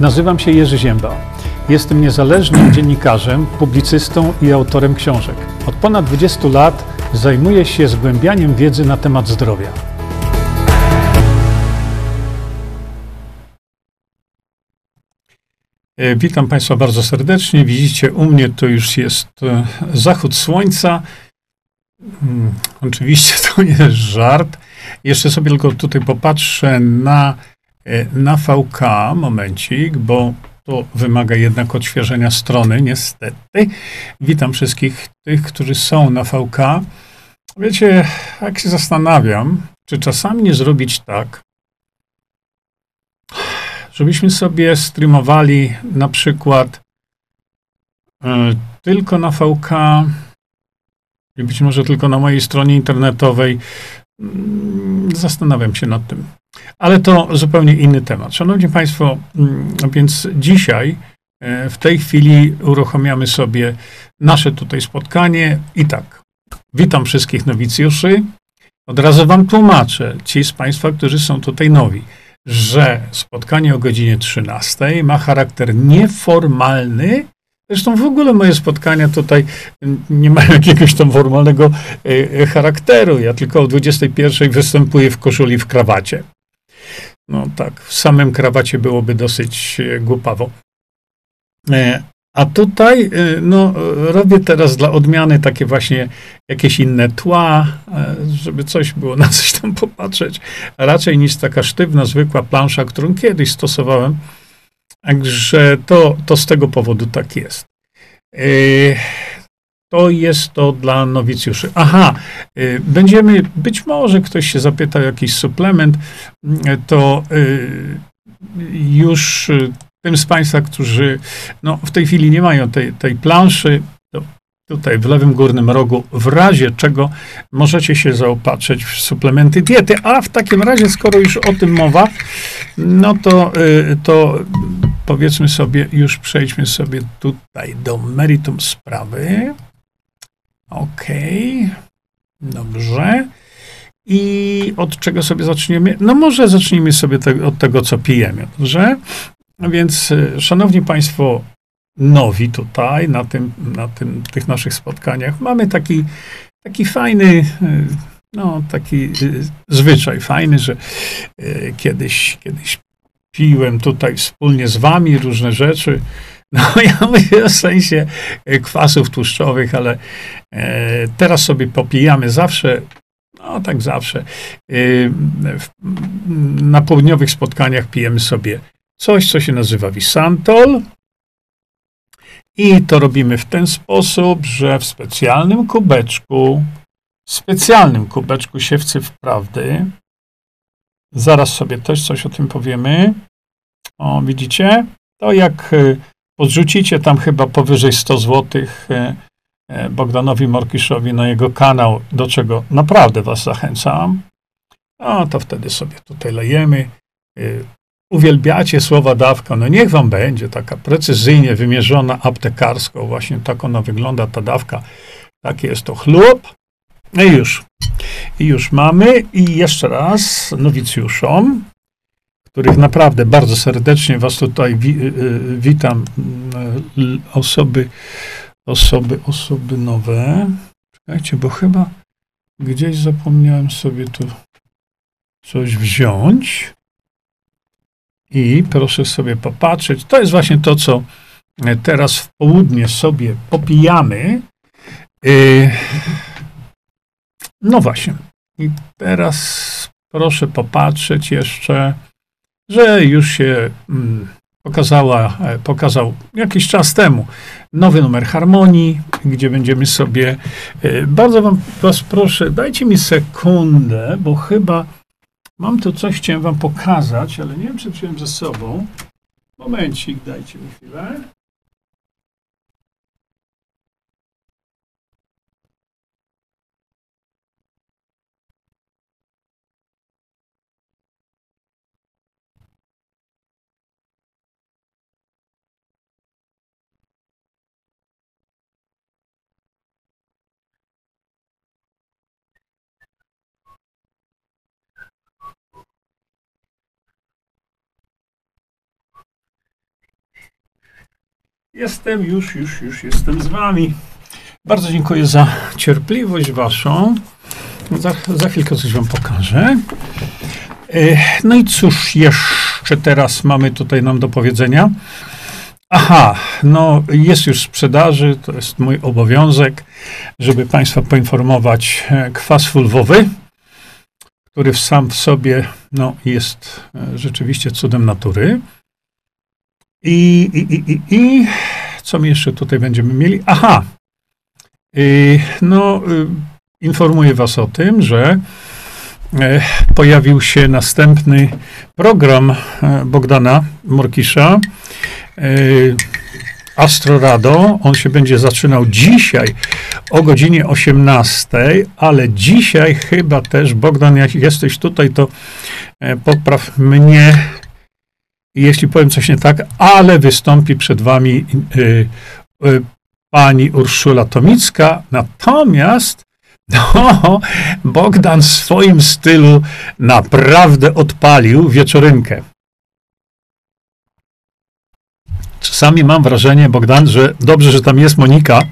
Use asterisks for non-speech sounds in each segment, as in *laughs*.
Nazywam się Jerzy Zięba. Jestem niezależnym *clears throat* dziennikarzem, publicystą i autorem książek. Od ponad 20 lat zajmuję się zgłębianiem wiedzy na temat zdrowia. E, Witam Państwa bardzo serdecznie. Widzicie, u mnie to już jest e, zachód słońca. Mm, Oczywiście *laughs* to nie jest żart. Jeszcze sobie tylko tutaj popatrzę na, na VK, momencik, bo to wymaga jednak odświeżenia strony, niestety. Witam wszystkich tych, którzy są na VK. Wiecie, jak się zastanawiam, czy czasami nie zrobić tak, żebyśmy sobie streamowali na przykład e, tylko na VK i być może tylko na mojej stronie internetowej. Mm, Zastanawiam się nad tym. Ale to zupełnie inny temat. Szanowni Państwo, mm, więc dzisiaj, e, w tej chwili uruchamiamy sobie nasze tutaj spotkanie i tak. Witam wszystkich nowicjuszy. Od razu Wam tłumaczę, ci z Państwa, którzy są tutaj nowi, że spotkanie o godzinie 13 ma charakter nieformalny. Zresztą w ogóle moje spotkania tutaj nie mają jakiegoś tam formalnego e, charakteru. Ja tylko o 21 występuję w koszuli w krawacie. No tak, w samym krawacie byłoby dosyć e, głupawo. E, A tutaj, e, no, robię teraz dla odmiany takie właśnie jakieś inne tła, żeby coś było na coś tam popatrzeć, raczej niż taka sztywna, zwykła plansza, którą kiedyś stosowałem. Także to, to z tego powodu tak jest. E, To jest to dla nowicjuszy. Aha, e, będziemy, być może ktoś się zapytał jakiś suplement, m, to e, już tym z Państwa, którzy no, w tej chwili nie mają tej, tej planszy, tutaj w lewym górnym rogu, w razie czego możecie się zaopatrzyć w suplementy diety. A w takim razie, skoro już o tym mowa, no to, y, to powiedzmy sobie, już przejdźmy sobie tutaj do meritum sprawy. Okej, dobrze. I od czego sobie zaczniemy? No może zacznijmy sobie te, od tego, co pijemy, dobrze? Więc, y, szanowni państwo, nowi tutaj, na, tym, na tym, tych naszych spotkaniach, mamy taki, taki fajny, y, no taki y, zwyczaj fajny, że kiedyś, kiedyś piłem tutaj wspólnie z wami różne rzeczy. No *laughs* ja mówię w sensie y, kwasów tłuszczowych, ale e, teraz sobie popijamy zawsze, no tak zawsze. Y, w, na południowych spotkaniach pijemy sobie coś, co się nazywa Visantol. I to robimy w ten sposób, że w specjalnym kubeczku, specjalnym kubeczku siewcy wprawdy, zaraz sobie też coś o tym powiemy. O, widzicie? To jak y, podrzucicie tam chyba powyżej 100 zł Bogdanowi Morkiszowi na jego kanał, do czego naprawdę was zachęcam, no to wtedy sobie tutaj lejemy. Y, uwielbiacie słowa dawka, no niech wam będzie taka precyzyjnie wymierzona aptekarsko, właśnie tak ona wygląda, ta dawka. Taki jest to chlub. No i już. I już mamy. I jeszcze raz nowicjuszom, których naprawdę bardzo serdecznie was tutaj wi- y, y, witam. y, Osoby, osoby, osoby nowe. Czekajcie, bo chyba gdzieś zapomniałem sobie tu coś wziąć. I proszę sobie popatrzeć. To jest właśnie to, co teraz w południe sobie popijamy. No właśnie. I teraz proszę popatrzeć jeszcze, że już się mm, pokazała, e, pokazał jakiś czas temu nowy numer harmonii, gdzie będziemy sobie. e, Bardzo wam, was proszę, dajcie mi sekundę, bo chyba Mam tu coś, chciałem wam pokazać, ale nie wiem, czy wziąłem ze sobą. Momencik, dajcie mi chwilę. Jestem już, już, już jestem z wami. Bardzo dziękuję za cierpliwość waszą. Za, za chwilkę coś wam pokażę. E, no i cóż jeszcze teraz mamy tutaj nam do powiedzenia? Aha, no jest już w sprzedaży, to jest mój obowiązek, żeby Państwa poinformować e, kwas fulwowy, który sam w sobie no, jest e, rzeczywiście cudem natury. I, i, i, i, i co my jeszcze tutaj będziemy mieli? Aha, no y, informuję Was o tym, że e, pojawił się następny program Bogdana Morkisza, Astrorado. On się będzie zaczynał dzisiaj o godzinie 18, ale dzisiaj chyba też, Bogdan, jak jesteś tutaj, to e, popraw mnie, jeśli powiem coś nie tak, ale wystąpi przed wami y, y, pani Urszula Tomicka. Natomiast *laughs* no, Bogdan w swoim stylu naprawdę odpalił wieczorynkę. Czasami mam wrażenie, Bogdan, że dobrze, że tam jest Monika,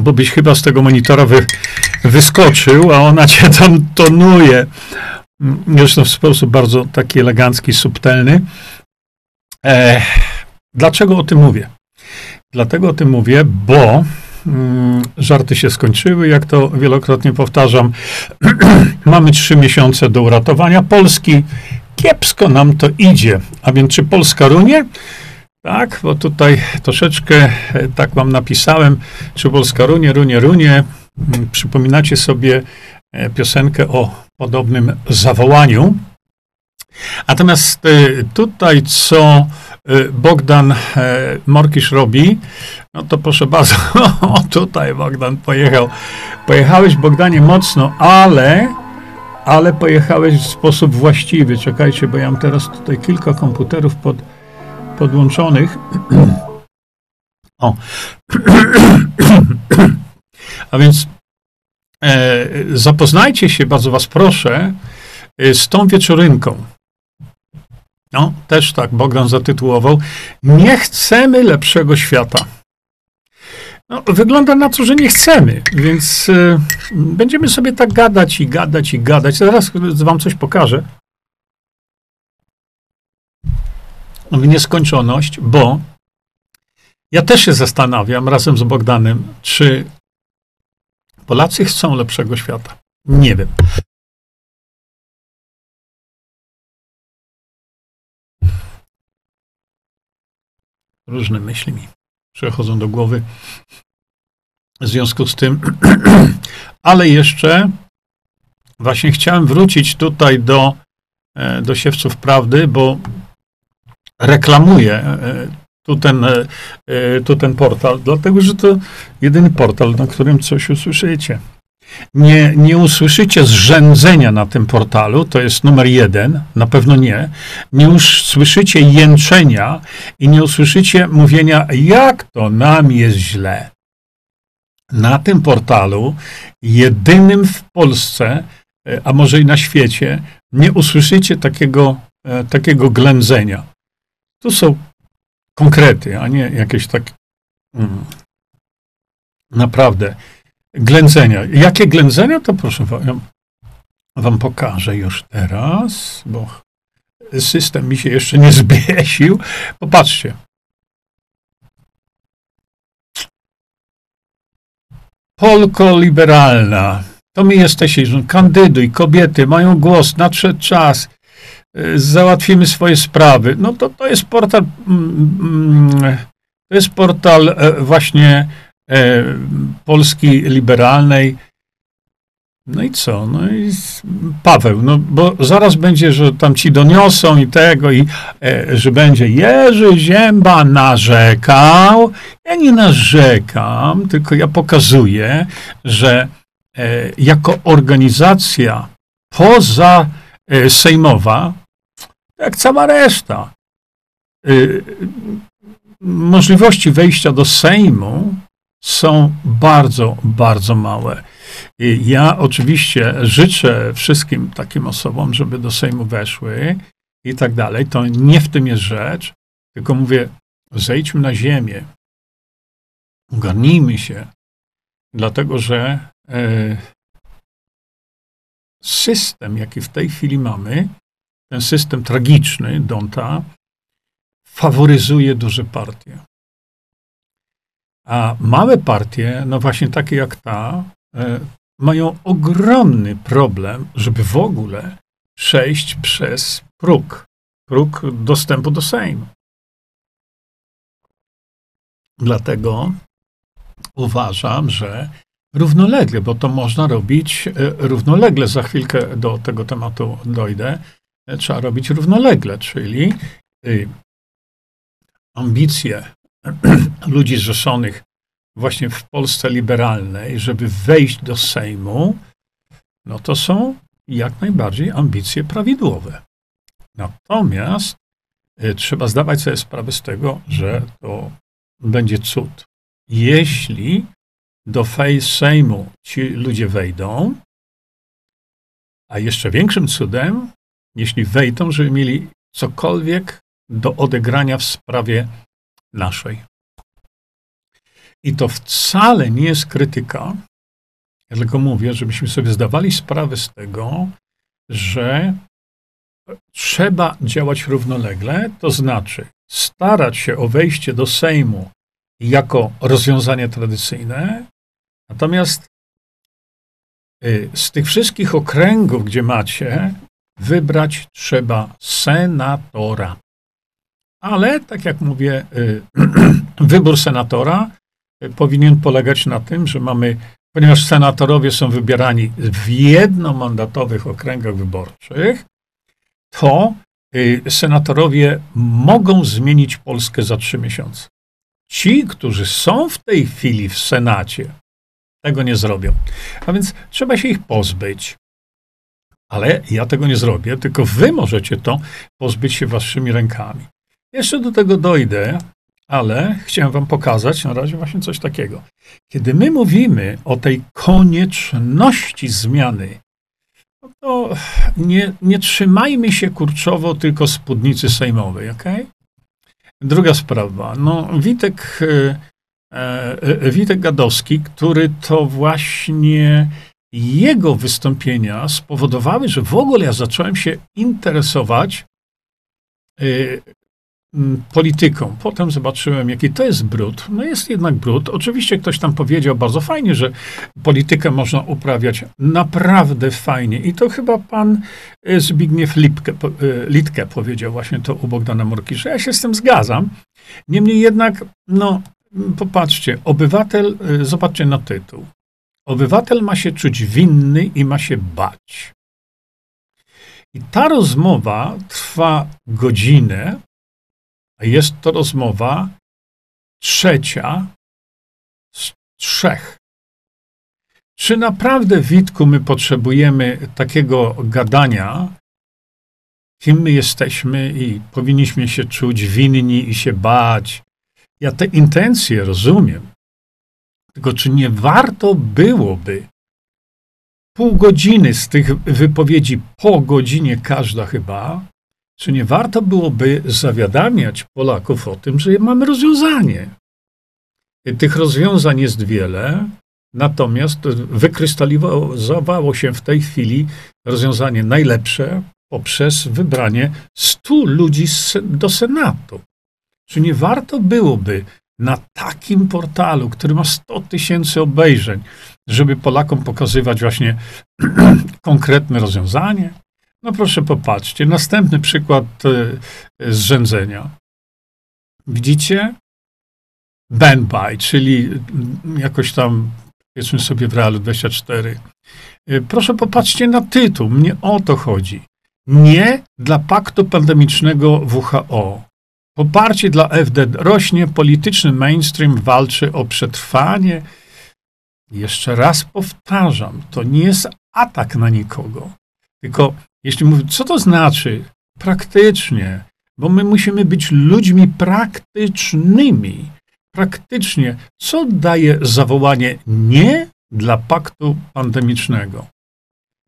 bo byś chyba z tego monitora wy, wyskoczył, a ona cię tam tonuje. Zresztą w sposób bardzo taki elegancki, subtelny. E, dlaczego o tym mówię? Dlatego o tym mówię, bo mm, żarty się skończyły, jak to wielokrotnie powtarzam. *clears throat* Mamy trzy miesiące do uratowania Polski. Kiepsko nam to idzie. A więc czy Polska runie? Tak, bo tutaj troszeczkę e, tak wam napisałem, czy Polska runie, runie, runie. Mm, przypominacie sobie e, piosenkę o podobnym zawołaniu. Natomiast e, tutaj, co Bogdan Morkisz robi, no to proszę bardzo, *laughs* o tutaj Bogdan pojechał. Pojechałeś Bogdanie mocno, ale, ale pojechałeś w sposób właściwy. Czekajcie, bo ja mam teraz tutaj kilka komputerów pod podłączonych. *clears throat* O. *clears throat* A więc e, zapoznajcie się, bardzo Was proszę, e, z tą wieczorynką. No, też tak Bogdan zatytułował. Nie chcemy lepszego świata. No, wygląda na to, że nie chcemy, więc e, będziemy sobie tak gadać i gadać i gadać. Zaraz Wam coś pokażę. w nieskończoność, bo ja też się zastanawiam razem z Bogdanem, czy Polacy chcą lepszego świata. Nie wiem. Różne myśli mi przechodzą do głowy w związku z tym, *clears throat* ale jeszcze właśnie chciałem wrócić tutaj do, e, do siewców prawdy, bo reklamuje e, tu ten, e, tu ten portal, dlatego że to jedyny portal, na którym coś usłyszycie. Nie, nie usłyszycie zrzędzenia na tym portalu, to jest numer jeden, na pewno nie. Nie usłyszycie jęczenia i nie usłyszycie mówienia, jak to nam jest źle. Na tym portalu, jedynym w Polsce, a może i na świecie, nie usłyszycie takiego, takiego ględzenia. Tu są konkrety, a nie jakieś tak mm, naprawdę ględzenia. Jakie ględzenia, to proszę wam, wam pokażę już teraz, bo system mi się jeszcze nie zbiesił. Popatrzcie. Polko liberalna. To my jesteście, kandyduj, kobiety mają głos, nadszedł czas. Y, załatwimy swoje sprawy. No to to jest portal, mm, mm, to jest portal e, właśnie Polski liberalnej. No i co? No i Paweł, no bo zaraz będzie, że tam ci doniosą i tego, i e, że będzie Jerzy Zięba narzekał. Ja nie narzekam, tylko ja pokazuję, że e, jako organizacja poza e, sejmowa, jak cała reszta. Y, możliwości wejścia do Sejmu są bardzo, bardzo małe. I ja oczywiście życzę wszystkim takim osobom, żeby do Sejmu weszły i tak dalej. To nie w tym jest rzecz, tylko mówię, zejdźmy na ziemię, Ogarnijmy się, dlatego że e, system, jaki w tej chwili mamy, ten system tragiczny Donta, faworyzuje duże partie. A małe partie, no właśnie takie jak ta, e, mają ogromny problem, żeby w ogóle przejść przez próg, próg dostępu do Sejmu. Dlatego uważam, że równolegle, bo to można robić e, równolegle, za chwilkę do tego tematu dojdę, e, trzeba robić równolegle, czyli y, ambicje *clears throat* ludzi zrzeszonych właśnie w Polsce liberalnej, żeby wejść do Sejmu, no to są jak najbardziej ambicje prawidłowe. Natomiast y, trzeba zdawać sobie sprawę z tego, że to będzie cud. Jeśli do Sejmu ci ludzie wejdą, a jeszcze większym cudem, jeśli wejdą, żeby mieli cokolwiek do odegrania w sprawie naszej. I to wcale nie jest krytyka, ja tylko mówię, żebyśmy sobie zdawali sprawę z tego, że trzeba działać równolegle, to znaczy starać się o wejście do Sejmu jako rozwiązanie tradycyjne, natomiast y, z tych wszystkich okręgów, gdzie macie, wybrać trzeba senatora. Ale, tak jak mówię, y, *clears throat* wybór senatora y, powinien polegać na tym, że mamy, ponieważ senatorowie są wybierani w jednomandatowych okręgach wyborczych, to y, senatorowie mogą zmienić Polskę za trzy miesiące. Ci, którzy są w tej chwili w Senacie, tego nie zrobią. A więc trzeba się ich pozbyć. Ale ja tego nie zrobię, tylko wy możecie to pozbyć się waszymi rękami. Jeszcze do tego dojdę, ale chciałem wam pokazać na razie właśnie coś takiego. Kiedy my mówimy o tej konieczności zmiany, no to nie, nie trzymajmy się kurczowo tylko spódnicy sejmowej, ok? Druga sprawa. No, Witek, e, e, Witek Gadowski, który to właśnie jego wystąpienia spowodowały, że w ogóle ja zacząłem się interesować e, polityką. Potem zobaczyłem, jaki to jest brud. No jest jednak brud. Oczywiście ktoś tam powiedział bardzo fajnie, że politykę można uprawiać naprawdę fajnie. I to chyba pan e, Zbigniew Lipke, e, Litke powiedział właśnie to u Bogdana że Ja się z tym zgadzam. Niemniej jednak, no popatrzcie, obywatel, e, zobaczcie na tytuł. Obywatel ma się czuć winny i ma się bać. I ta rozmowa trwa godzinę, jest to rozmowa trzecia z trzech. Czy naprawdę, Witku, my potrzebujemy takiego gadania, kim my jesteśmy i powinniśmy się czuć winni i się bać? Ja te intencje rozumiem. Tylko czy nie warto byłoby pół godziny z tych wypowiedzi, po godzinie każda chyba, czy nie warto byłoby zawiadamiać Polaków o tym, że mamy rozwiązanie? Tych rozwiązań jest wiele, natomiast wykrystalizowało się w tej chwili rozwiązanie najlepsze poprzez wybranie 100 ludzi do Senatu. Czy nie warto byłoby na takim portalu, który ma 100 tysięcy obejrzeń, żeby Polakom pokazywać właśnie *clears throat* konkretne rozwiązanie? No proszę popatrzcie, następny przykład e, zrzędzenia. Widzicie? Benbaj, czyli jakoś tam, powiedzmy sobie w Realu 24. E, proszę popatrzcie na tytuł, mnie o to chodzi. Nie dla paktu pandemicznego WHO. Poparcie dla FD rośnie, polityczny mainstream walczy o przetrwanie. Jeszcze raz powtarzam, to nie jest atak na nikogo, tylko jeśli mówię, co to znaczy? Praktycznie, bo my musimy być ludźmi praktycznymi. Praktycznie, co daje zawołanie nie dla paktu pandemicznego?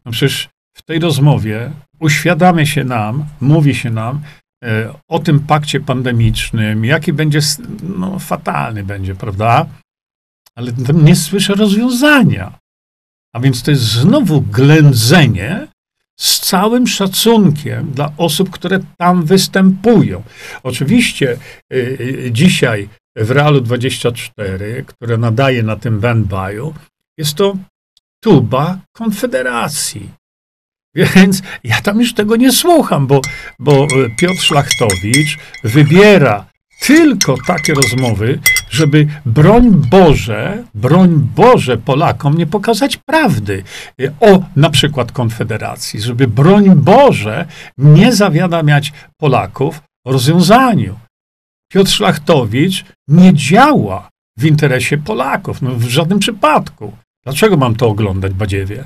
No przecież w tej rozmowie uświadamia się nam, mówi się nam e, o tym pakcie pandemicznym, jaki będzie, no fatalny będzie, prawda? ale nie słyszę rozwiązania. A więc to jest znowu ględzenie z całym szacunkiem dla osób, które tam występują. Oczywiście y, y, dzisiaj w Realu 24, które nadaje na tym Benbaju, jest to tuba Konfederacji. Więc ja tam już tego nie słucham, bo, bo Piotr Szlachtowicz wybiera tylko takie rozmowy, żeby broń Boże, broń Boże Polakom nie pokazać prawdy o na przykład Konfederacji, żeby broń Boże nie zawiadamiać Polaków o rozwiązaniu. Piotr Szlachtowicz nie działa w interesie Polaków, no w żadnym przypadku. Dlaczego mam to oglądać, Badziewie?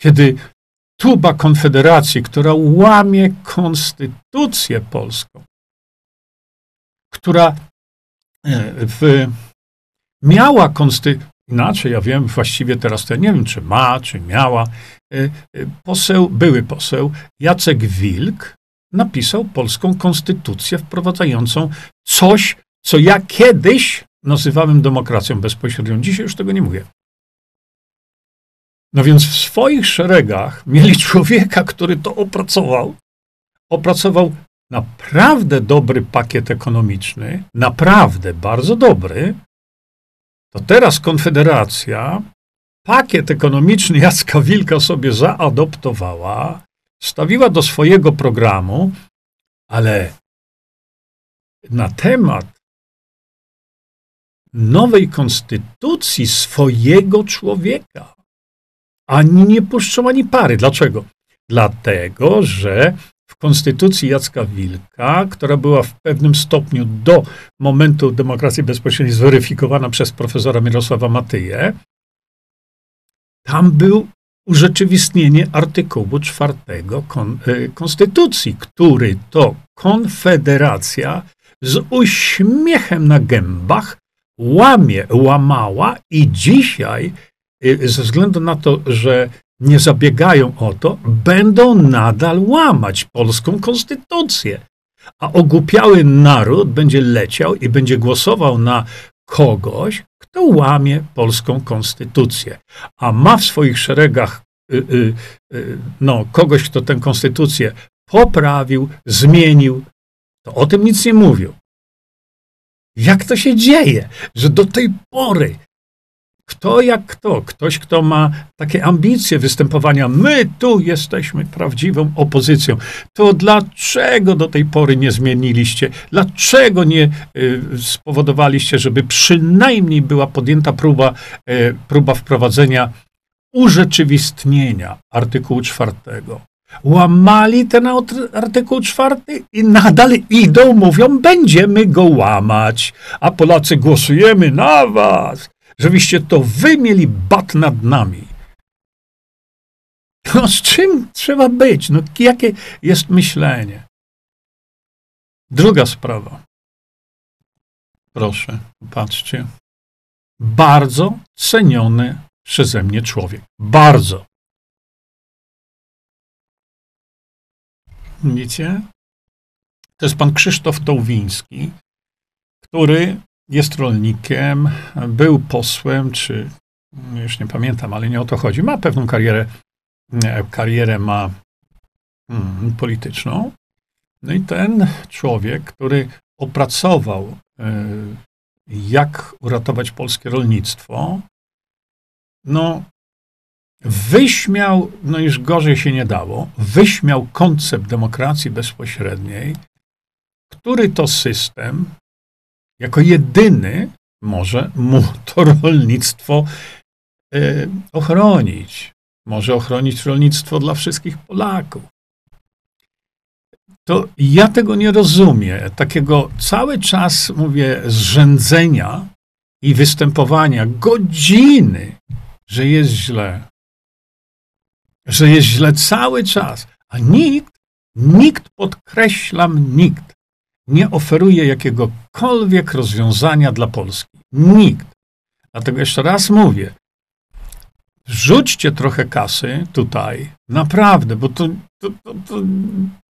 Kiedy tuba Konfederacji, która łamie konstytucję polską, która e, w, miała konstytucję, inaczej ja wiem, właściwie teraz to ja nie wiem, czy ma, czy miała, e, e, poseł, były poseł Jacek Wilk napisał polską konstytucję wprowadzającą coś, co ja kiedyś nazywałem demokracją bezpośrednią. Dzisiaj już tego nie mówię. No więc w swoich szeregach mieli człowieka, który to opracował. Opracował naprawdę dobry pakiet ekonomiczny, naprawdę bardzo dobry. To teraz Konfederacja pakiet ekonomiczny Jacka Wilka sobie zaadoptowała, stawiła do swojego programu, ale na temat nowej konstytucji swojego człowieka ani nie puszczą ani pary. Dlaczego? Dlatego, że w konstytucji Jacka Wilka, która była w pewnym stopniu do momentu demokracji bezpośredniej zweryfikowana przez profesora Mirosława Matyję, tam był urzeczywistnienie artykułu czwartego kon, y, Konstytucji, który to Konfederacja z uśmiechem na gębach łamie, łamała i dzisiaj ze względu na to, że nie zabiegają o to, będą nadal łamać polską konstytucję. A ogłupiały naród będzie leciał i będzie głosował na kogoś, kto łamie polską konstytucję, a ma w swoich szeregach y, y, y, no, kogoś, kto tę konstytucję poprawił, zmienił, to o tym nic nie mówią. Jak to się dzieje, że do tej pory kto jak kto, ktoś, kto ma takie ambicje występowania, my tu jesteśmy prawdziwą opozycją, to dlaczego do tej pory nie zmieniliście? Dlaczego nie y, spowodowaliście, żeby przynajmniej była podjęta próba, y, próba wprowadzenia urzeczywistnienia artykułu czwartego? Łamali ten artykuł czwarty i nadal idą, mówią, będziemy go łamać, a Polacy głosujemy na was żebyście to wy mieli bat nad nami. No z czym trzeba być? No jakie jest myślenie? Druga sprawa. Proszę, patrzcie. Bardzo ceniony przeze mnie człowiek. Bardzo. Wiecie? To jest pan Krzysztof Tołwiński, który jest rolnikiem, był posłem, czy już nie pamiętam, ale nie o to chodzi. Ma pewną karierę, karierę ma hmm, polityczną. No i ten człowiek, który opracował, e, jak uratować polskie rolnictwo, no, wyśmiał, no już gorzej się nie dało, wyśmiał koncept demokracji bezpośredniej, który to system jako jedyny może mu to rolnictwo e, ochronić. Może ochronić rolnictwo dla wszystkich Polaków. To ja tego nie rozumiem. Takiego cały czas, mówię, zrzędzenia i występowania godziny, że jest źle. Że jest źle cały czas. A nikt, nikt, podkreślam, nikt nie oferuje jakiegokolwiek rozwiązania dla Polski. Nikt. Dlatego jeszcze raz mówię, rzućcie trochę kasy tutaj, naprawdę, bo to, to, to, to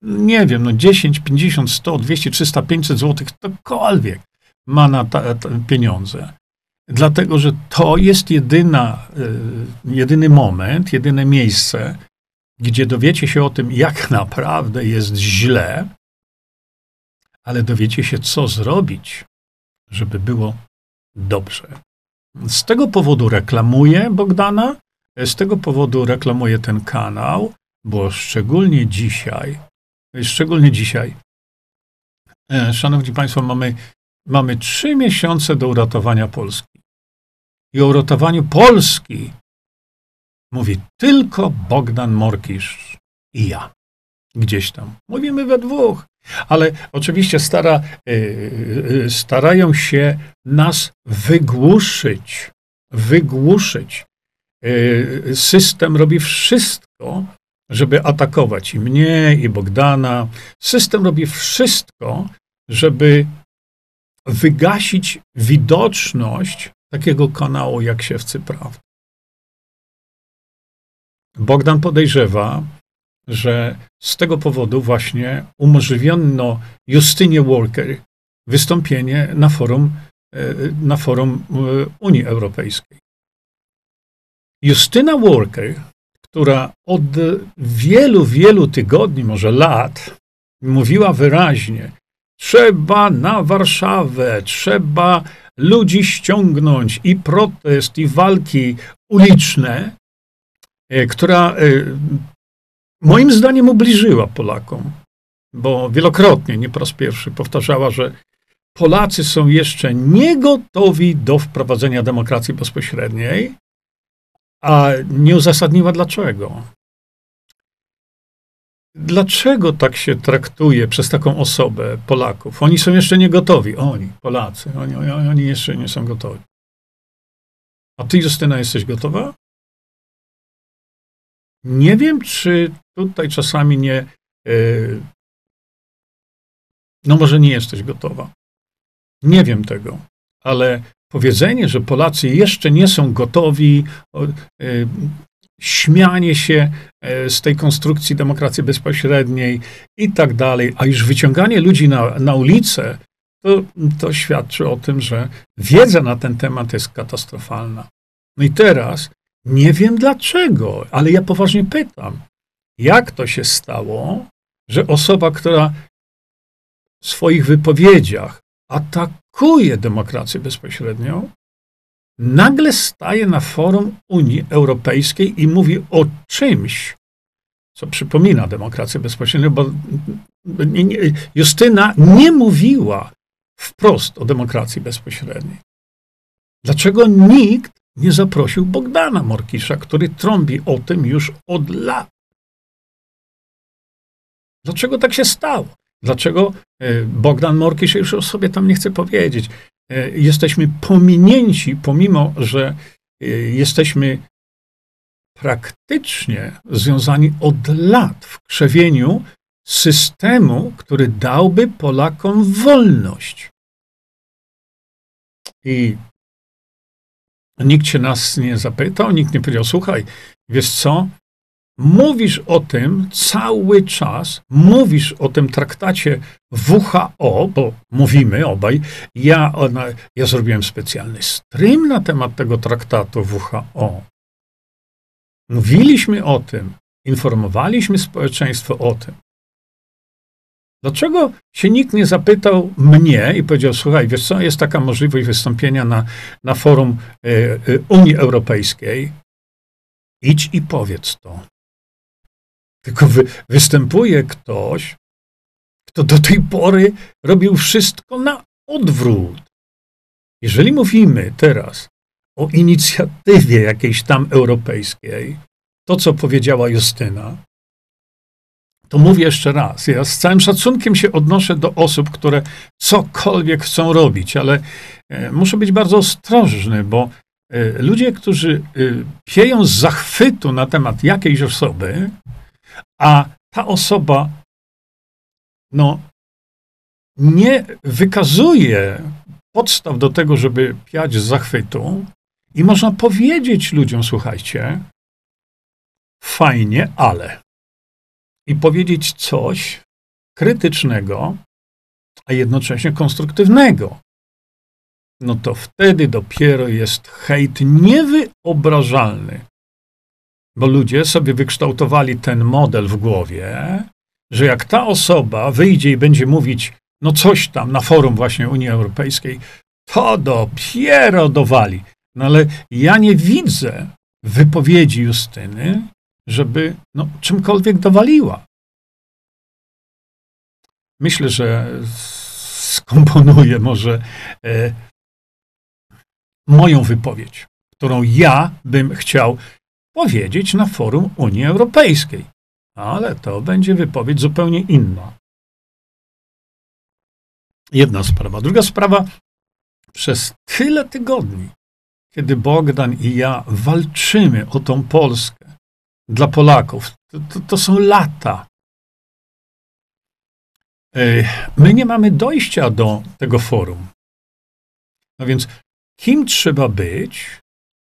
nie wiem, no 10, 50, 100, 200, 300, 500 złotych, ktokolwiek ma na ta, ta pieniądze. Dlatego, że to jest jedyna, y, jedyny moment, jedyne miejsce, gdzie dowiecie się o tym, jak *laughs* naprawdę jest źle, ale dowiecie się, co zrobić, żeby było dobrze. Z tego powodu reklamuję Bogdana, z tego powodu reklamuję ten kanał, bo szczególnie dzisiaj, szczególnie dzisiaj, e, szanowni państwo, mamy, mamy trzy miesiące do uratowania Polski. I o uratowaniu Polski mówi tylko Bogdan Morkisz i ja. Gdzieś tam. Mówimy we dwóch. Ale oczywiście stara, yy, starają się nas wygłuszyć. Wygłuszyć. Yy, system robi wszystko, żeby atakować i mnie, i Bogdana. System robi wszystko, żeby wygasić widoczność takiego kanału jak Siewcy Prawdy. Bogdan podejrzewa, że z tego powodu właśnie umożliwiono Justynie Walker wystąpienie na forum, e, na forum e, Unii Europejskiej. Justyna Walker, która od wielu, wielu tygodni, może lat, mówiła wyraźnie, trzeba na Warszawę, trzeba ludzi ściągnąć i protest, i walki uliczne, e, która moim zdaniem ubliżyła Polakom, bo wielokrotnie, nie po raz pierwszy, powtarzała, że Polacy są jeszcze nie gotowi do wprowadzenia demokracji bezpośredniej, a nie uzasadniła dlaczego. Dlaczego tak się traktuje przez taką osobę Polaków? Oni są jeszcze nie gotowi. Oni, Polacy, oni, oni, jeszcze nie są gotowi. A ty, Justyna, jesteś gotowa? Nie wiem, czy tutaj czasami nie. E, no, może nie jesteś gotowa. Nie wiem tego, ale powiedzenie, że Polacy jeszcze nie są gotowi, e, śmianie się e, z tej konstrukcji demokracji bezpośredniej i tak dalej, a już wyciąganie ludzi na, na ulicę, to, to świadczy o tym, że wiedza na ten temat jest katastrofalna. No i teraz nie wiem dlaczego, ale ja poważnie pytam, jak to się stało, że osoba, która w swoich wypowiedziach atakuje demokrację bezpośrednią, nagle staje na forum Unii Europejskiej i mówi o czymś, co przypomina demokrację bezpośrednią, bo Justyna nie mówiła wprost o demokracji bezpośredniej. Dlaczego nikt nie zaprosił Bogdana Morkisza, który trąbi o tym już od lat. Dlaczego tak się stało? Dlaczego e, Bogdan Morkisz, już o sobie tam nie chcę powiedzieć, e, jesteśmy pominięci, pomimo że e, jesteśmy praktycznie związani od lat w krzewieniu systemu, który dałby Polakom wolność. I Nikt się nas nie zapytał, nikt nie powiedział, słuchaj, wiesz co, mówisz o tym cały czas, mówisz o tym traktacie WHO, bo mówimy obaj, ja, ona, ja zrobiłem specjalny stream na temat tego traktatu WHO. Mówiliśmy o tym, informowaliśmy społeczeństwo o tym. Dlaczego się nikt nie zapytał mnie i powiedział, słuchaj, wiesz co, jest taka możliwość wystąpienia na, na forum y, y, Unii Europejskiej, idź i powiedz to. Tylko wy, występuje ktoś, kto do tej pory robił wszystko na odwrót. Jeżeli mówimy teraz o inicjatywie jakiejś tam europejskiej, to co powiedziała Justyna, to mówię jeszcze raz, ja z całym szacunkiem się odnoszę do osób, które cokolwiek chcą robić, ale e, muszę być bardzo ostrożny, bo e, ludzie, którzy e, pieją z zachwytu na temat jakiejś osoby, a ta osoba no, nie wykazuje podstaw do tego, żeby piać z zachwytu, i można powiedzieć ludziom, słuchajcie, fajnie, ale i powiedzieć coś, krytycznego, a jednocześnie konstruktywnego, no to wtedy dopiero jest hejt niewyobrażalny. Bo ludzie sobie wykształtowali ten model w głowie, że jak ta osoba wyjdzie i będzie mówić no coś tam na forum właśnie Unii Europejskiej, to dopiero dowali. No ale ja nie widzę wypowiedzi Justyny, żeby no, czymkolwiek dowaliła. Myślę, że skomponuję może e, moją wypowiedź, którą ja bym chciał powiedzieć na forum Unii Europejskiej. Ale to będzie wypowiedź zupełnie inna. Jedna sprawa. Druga sprawa, przez tyle tygodni, kiedy Bogdan i ja walczymy o tą Polskę dla Polaków, to, to, to są lata. My nie mamy dojścia do tego forum. No więc kim trzeba być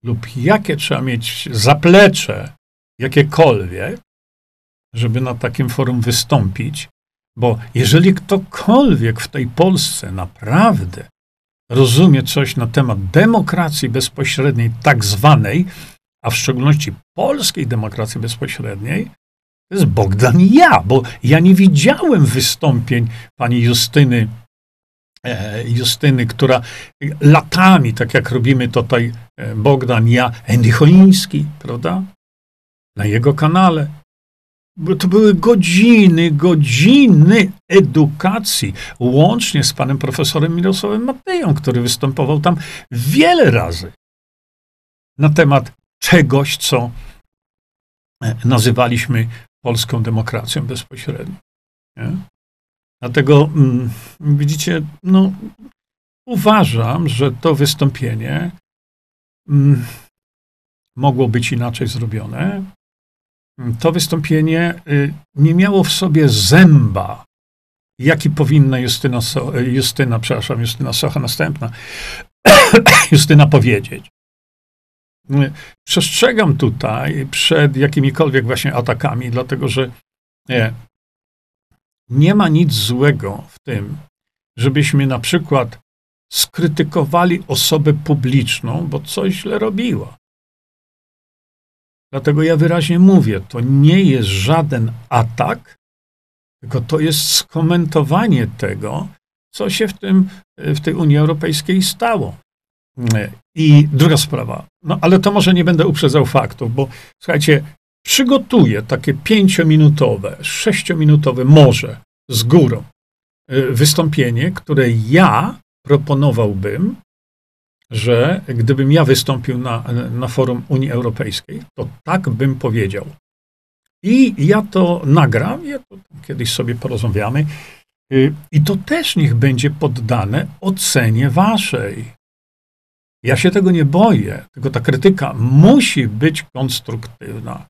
lub jakie trzeba mieć zaplecze, jakiekolwiek, żeby na takim forum wystąpić, bo jeżeli ktokolwiek w tej Polsce naprawdę rozumie coś na temat demokracji bezpośredniej, tak zwanej, a w szczególności polskiej demokracji bezpośredniej, to jest Bogdan ja, bo ja nie widziałem wystąpień pani Justyny, e, Justyny, która latami, tak jak robimy tutaj e, Bogdan, ja, Andy Choliński, prawda? Na jego kanale, bo to były godziny, godziny edukacji, łącznie z panem profesorem Mirosławem Mateją, który występował tam wiele razy na temat czegoś, co e, nazywaliśmy polską demokracją bezpośrednią. Nie? Dlatego mm, widzicie, no, uważam, że to wystąpienie mm, mogło być inaczej zrobione to wystąpienie y, nie miało w sobie zęba, jaki powinna Justyna, Justyna przepraszam, Justyna Socha następna, *coughs* Justyna powiedzieć. Przestrzegam tutaj przed jakimikolwiek właśnie atakami, dlatego że nie, nie ma nic złego w tym, żebyśmy na przykład skrytykowali osobę publiczną, bo coś źle robiła. Dlatego ja wyraźnie mówię, to nie jest żaden atak, tylko to jest skomentowanie tego, co się w, tym, w tej Unii Europejskiej stało. I druga sprawa, no ale to może nie będę uprzedzał faktów, bo słuchajcie, przygotuję takie pięciominutowe, sześciominutowe, może z górą y, wystąpienie, które ja proponowałbym że gdybym ja wystąpił na, na forum Unii Europejskiej, to tak bym powiedział. I ja to nagram, ja to kiedyś sobie porozmawiamy. Y, I to też niech będzie poddane ocenie waszej. Ja się tego nie boję, tylko ta krytyka musi być konstruktywna.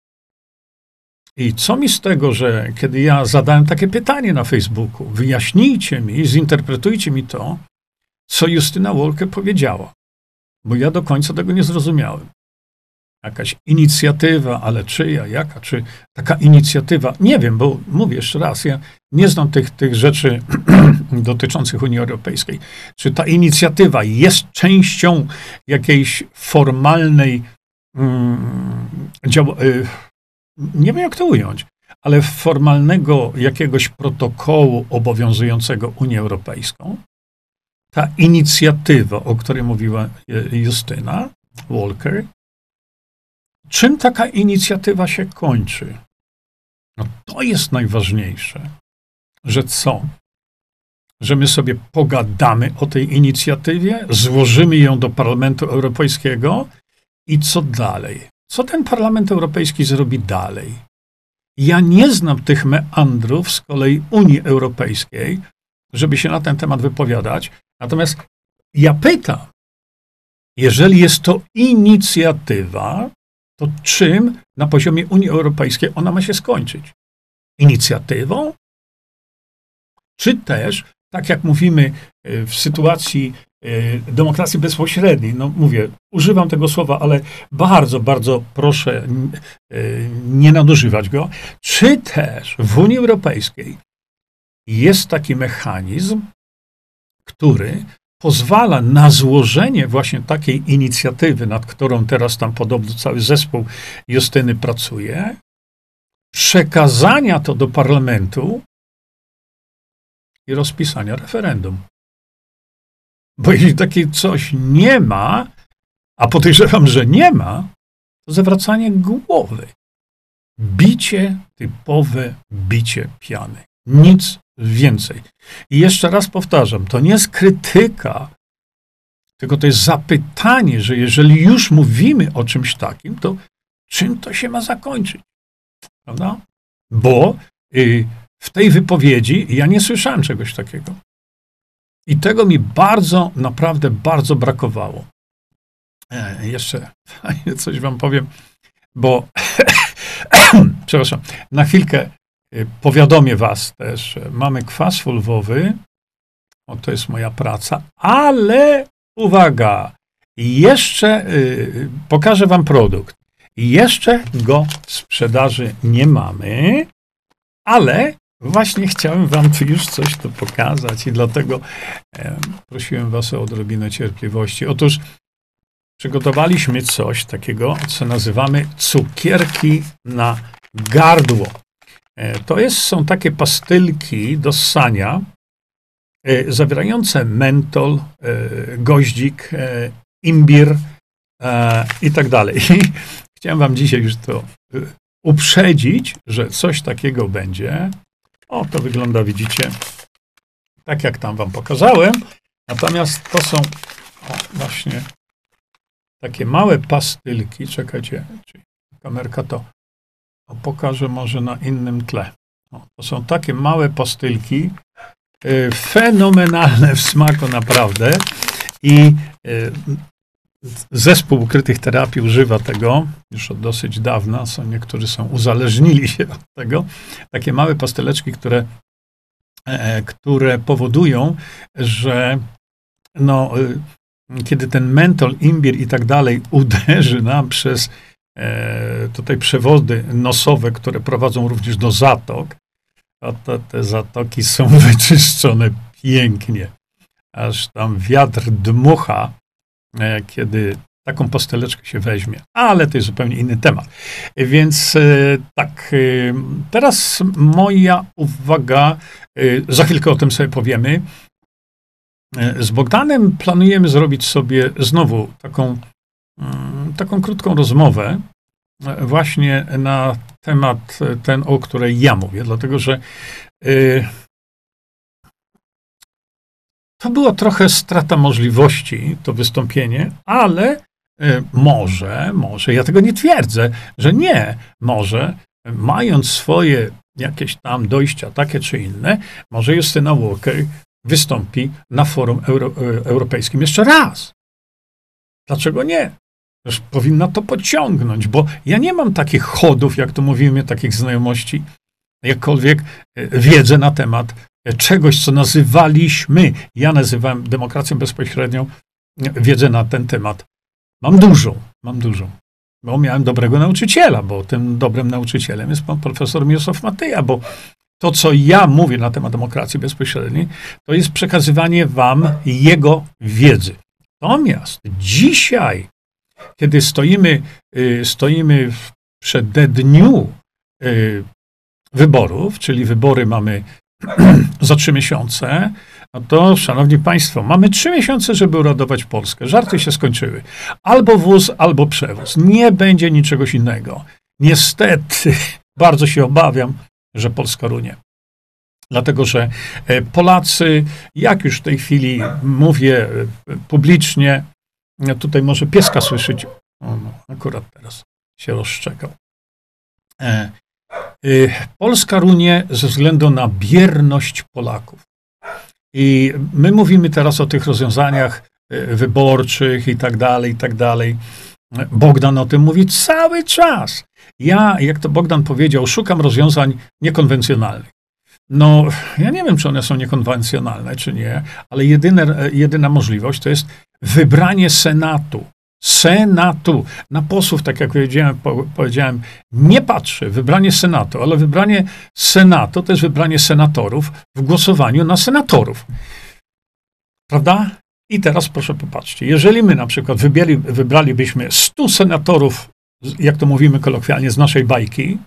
I co mi z tego, że kiedy ja zadałem takie pytanie na Facebooku, wyjaśnijcie mi, zinterpretujcie mi to, co Justyna Wolke powiedziała bo ja do końca tego nie zrozumiałem. Jakaś inicjatywa, ale czyja, jaka, czy taka inicjatywa, nie wiem, bo mówię jeszcze raz, ja nie znam tych, tych rzeczy *clears throat* dotyczących Unii Europejskiej. Czy ta inicjatywa jest częścią jakiejś formalnej, mm, y, nie wiem jak to ująć, ale formalnego jakiegoś protokołu obowiązującego Unię Europejską? ta inicjatywa, o której mówiła Justyna Walker, czym taka inicjatywa się kończy? No to jest najważniejsze, że co? Że my sobie pogadamy o tej inicjatywie, złożymy ją do Parlamentu Europejskiego i co dalej? Co ten Parlament Europejski zrobi dalej? Ja nie znam tych meandrów z kolei Unii Europejskiej, żeby się na ten temat wypowiadać, Natomiast ja pytam, jeżeli jest to inicjatywa, to czym na poziomie Unii Europejskiej ona ma się skończyć? Inicjatywą? Czy też, tak jak mówimy e, w sytuacji e, demokracji bezpośredniej, no mówię, używam tego słowa, ale bardzo, bardzo proszę e, nie nadużywać go, czy też w Unii Europejskiej jest taki mechanizm, który pozwala na złożenie właśnie takiej inicjatywy, nad którą teraz tam podobno cały zespół Justyny pracuje, przekazania to do parlamentu i rozpisania referendum. Bo jeśli takie coś nie ma, a podejrzewam, że nie ma, to zawracanie głowy. Bicie, typowe bicie piany. Nic więcej. I jeszcze raz powtarzam, to nie jest krytyka, tylko to jest zapytanie, że jeżeli już mówimy o czymś takim, to czym to się ma zakończyć? Prawda? Bo y, w tej wypowiedzi ja nie słyszałem czegoś takiego. I tego mi bardzo, naprawdę bardzo brakowało. E, jeszcze *laughs* coś wam powiem, bo *coughs* przepraszam, na chwilkę powiadomię was też, mamy kwas fulwowy, o, to jest moja praca, ale uwaga, jeszcze y, pokażę wam produkt. Jeszcze go w sprzedaży nie mamy, ale właśnie chciałem wam tu już coś tu pokazać i dlatego prosiłem was o odrobinę cierpliwości. Otóż przygotowaliśmy coś takiego, co nazywamy cukierki na gardło. E, to jest, są takie pastylki do ssania, e, zawierające mentol, e, goździk, imbir i tak dalej. *laughs* Chciałem wam dzisiaj już to uprzedzić, że coś takiego będzie. O, to wygląda, widzicie, tak jak tam wam pokazałem. Natomiast to są o, właśnie takie małe pastylki. Czekajcie, kamerka to o, pokażę może na innym tle. O, to są takie małe pastylki, y, fenomenalne w smaku naprawdę. I y, Zespół ukrytych terapii używa tego już od dosyć dawna. Są, niektórzy są uzależnili się od tego. Takie małe pasteleczki, które, e, które powodują, że no, e, kiedy ten mentol, imbir i tak dalej uderzy nam przez tutaj przewody nosowe, które prowadzą również do zatok, to te zatoki są *laughs* wyczyszczone pięknie. Aż tam wiatr dmucha E, kiedy taką posteleczkę się weźmie. Ale to jest zupełnie inny temat. Więc e, tak, e, teraz moja uwaga, za chwilkę o tym sobie powiemy. Z Bogdanem planujemy zrobić sobie znowu taką, taką krótką rozmowę właśnie na temat ten, o której ja mówię, dlatego że to była trochę strata możliwości, to wystąpienie, ale może, może, ja tego nie twierdzę, że nie, może, mając swoje jakieś tam dojścia, takie czy inne, może Justyna Walker wystąpi na forum Euro, europejskim jeszcze raz. Dlaczego nie? Już powinna to pociągnąć, bo ja nie mam takich chodów, jak to mówimy, takich znajomości, jakkolwiek y, wiedzę na temat czegoś, co nazywaliśmy, ja nazywam demokracją bezpośrednią, wiedzę na ten temat. Mam dużą, mam dużą. Bo miałem dobrego nauczyciela, bo tym dobrym nauczycielem jest pan profesor Mirosław Matyja, bo to, co ja mówię na temat demokracji bezpośredniej, to jest przekazywanie wam jego wiedzy. Natomiast dzisiaj, kiedy stoimy, y, stoimy przed dniu y, wyborów, czyli wybory mamy *clears throat* za trzy miesiące, no to, szanowni państwo, mamy trzy miesiące, żeby uratować Polskę. Żarty się skończyły. Albo wóz, albo przewóz. Nie będzie niczego innego. Niestety, *laughs* bardzo się obawiam, że Polska runie. Dlatego, że e, Polacy, jak już w tej chwili mówię e, publicznie, tutaj może pieska słyszeć, o, no, akurat teraz się rozszczekał. E, Y, Polska runie ze względu na bierność Polaków. I my mówimy teraz o tych rozwiązaniach y, wyborczych i tak dalej, i tak dalej. Bogdan o tym mówi cały czas. Ja, jak to Bogdan powiedział, szukam rozwiązań niekonwencjonalnych. No, ja nie wiem, czy one są niekonwencjonalne, czy nie, ale jedyne, jedyna możliwość to jest wybranie Senatu. Senatu. Na posłów, tak jak powiedziałem, powiedziałem, nie patrzę. Wybranie Senatu, ale wybranie Senatu to jest wybranie senatorów w głosowaniu na senatorów. Prawda? I teraz proszę popatrzcie. Jeżeli my na przykład wybieli, wybralibyśmy 100 senatorów, jak to mówimy kolokwialnie, z naszej bajki,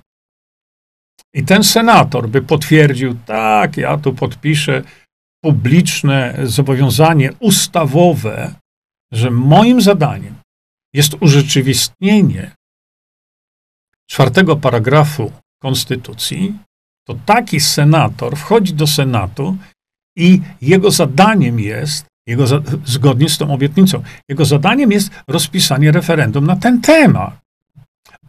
i ten senator by potwierdził, tak, ja tu podpiszę publiczne zobowiązanie ustawowe, że moim zadaniem jest urzeczywistnienie czwartego paragrafu Konstytucji, to taki senator wchodzi do Senatu i jego zadaniem jest, jego zgodnie z tą obietnicą, jego zadaniem jest rozpisanie referendum na ten temat.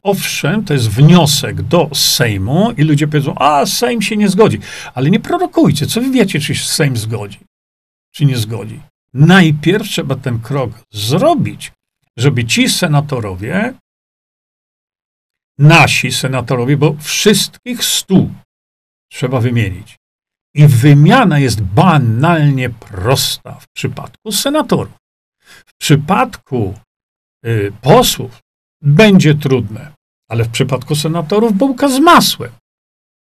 Owszem, to jest wniosek do Sejmu i ludzie powiedzą, a Sejm się nie zgodzi. Ale nie prorokujcie, co wy wiecie, czy się Sejm zgodzi, czy nie zgodzi. Najpierw trzeba ten krok zrobić, żeby ci senatorowie, nasi senatorowie, bo wszystkich stu trzeba wymienić. I wymiana jest banalnie prosta w przypadku senatorów. W przypadku y, posłów będzie trudne, ale w przypadku senatorów bułka z masłem.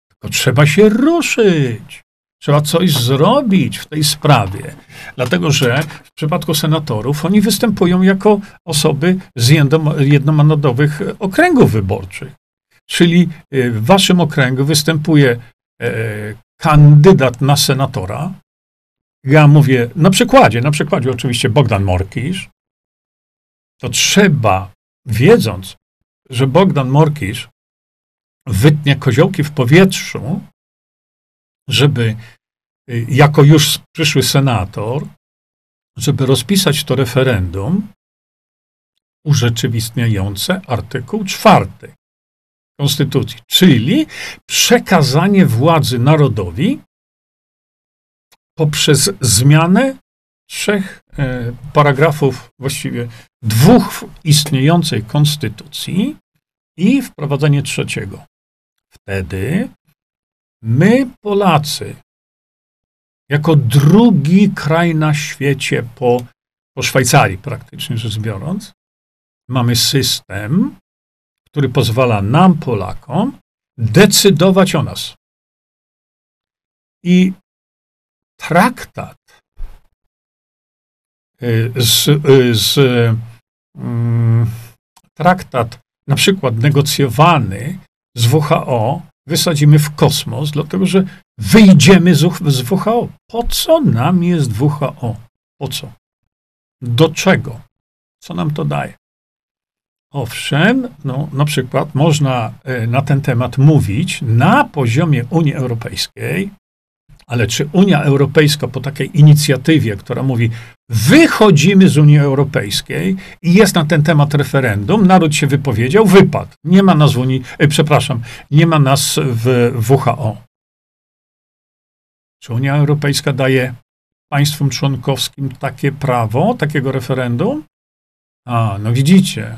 Tylko trzeba się ruszyć. Trzeba coś zrobić w tej sprawie. Dlatego, że w przypadku senatorów oni występują jako osoby z jednomandatowych okręgów wyborczych. Czyli y, w waszym okręgu występuje e, kandydat na senatora. Ja mówię na przykładzie, na przykładzie oczywiście Bogdan Morkisz. To trzeba, wiedząc, że Bogdan Morkisz wytnie koziołki w powietrzu, żeby y, jako już przyszły senator, żeby rozpisać to referendum urzeczywistniające artykuł czwarty Konstytucji, czyli przekazanie władzy narodowi poprzez zmianę trzech e, paragrafów, właściwie dwóch istniejącej konstytucji i wprowadzenie trzeciego. Wtedy My, Polacy, jako drugi kraj na świecie po, po Szwajcarii, praktycznie rzecz biorąc, mamy system, który pozwala nam, Polakom, decydować o nas. I traktat y, z, y, z traktat na przykład negocjowany z WHO wysadzimy w kosmos, dlatego że wyjdziemy z, z WHO. Po co nam jest WHO? Po co? Do czego? Co nam to daje? Owszem, no, na przykład można e, na ten temat mówić na poziomie Unii Europejskiej, ale czy Unia Europejska po takiej inicjatywie, która mówi, wychodzimy z Unii Europejskiej i jest na ten temat referendum, naród się wypowiedział, wypadł. Nie ma nas w Unii, e, przepraszam, nie ma nas w WHO. Czy Unia Europejska daje państwom członkowskim takie prawo, takiego referendum? A, no widzicie.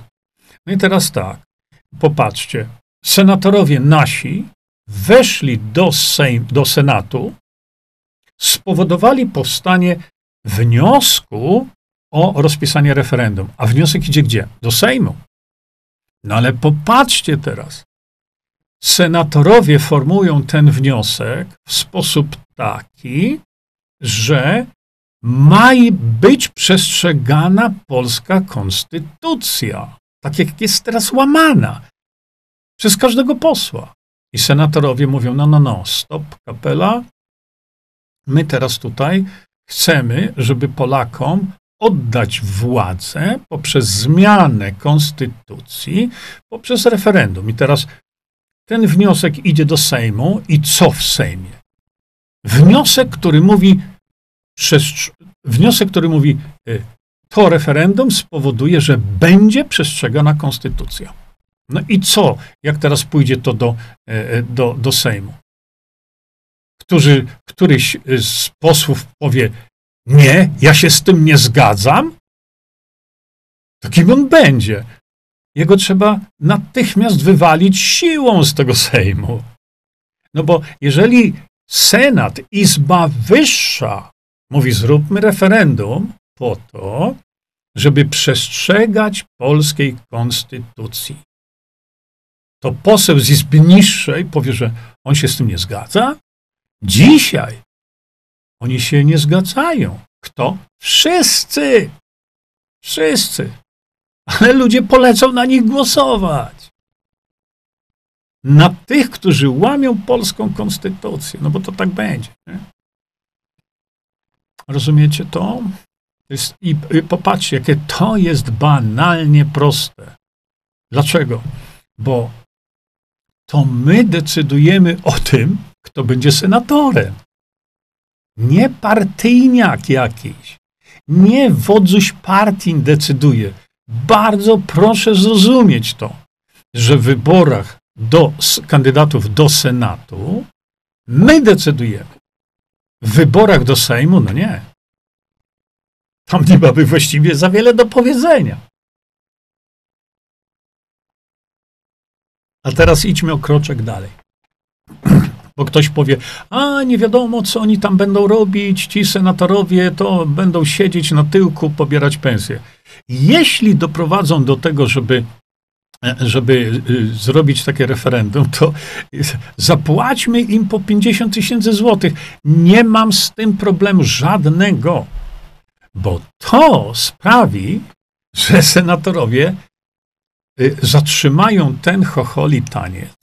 No i teraz tak, popatrzcie. Senatorowie nasi weszli do, Sejm, do Senatu spowodowali powstanie wniosku o rozpisanie referendum. A wniosek idzie gdzie? Do Sejmu. No ale popatrzcie teraz. Senatorowie formują ten wniosek w sposób taki, że ma być przestrzegana polska konstytucja, tak jak jest teraz łamana przez każdego posła. I senatorowie mówią: no, no, no, stop, kapela, My teraz tutaj chcemy, żeby Polakom oddać władzę poprzez zmianę konstytucji, poprzez referendum. I teraz ten wniosek idzie do Sejmu i co w Sejmie? Wniosek, który mówi, wniosek, który mówi, y, to referendum spowoduje, że będzie przestrzegana konstytucja. No i co, jak teraz pójdzie to do, e, e, do, do Sejmu? Którzy, któryś z posłów powie, nie, ja się z tym nie zgadzam, to kim on będzie? Jego trzeba natychmiast wywalić siłą z tego Sejmu. No bo jeżeli Senat, Izba Wyższa mówi, zróbmy referendum po to, żeby przestrzegać polskiej konstytucji. To poseł z Izby Niższej powie, że on się z tym nie zgadza? Dzisiaj oni się nie zgadzają. Kto? Wszyscy! Wszyscy. Ale ludzie polecą na nich głosować. Na tych, którzy łamią polską konstytucję. No bo to tak będzie. Nie? Rozumiecie to? jest, i, I popatrzcie, jakie to jest banalnie proste. Dlaczego? Bo to my decydujemy o tym, kto będzie senatorem. Nie partyjniak jakiś. Nie wodzuś partii decyduje. Bardzo proszę zrozumieć to, że w wyborach do kandydatów do Senatu my decydujemy. W wyborach do Sejmu, no nie. Tam nie mamy właściwie za wiele do powiedzenia. A teraz idźmy o kroczek dalej. Bo ktoś powie, a nie wiadomo, co oni tam będą robić, ci senatorowie to będą siedzieć na tyłku, pobierać pensję. Jeśli doprowadzą do tego, żeby żeby y, zrobić takie referendum, to zapłaćmy im po 50 tysięcy złotych. Nie mam z tym problemu żadnego, bo to sprawi, że senatorowie y, zatrzymają ten chocholi taniec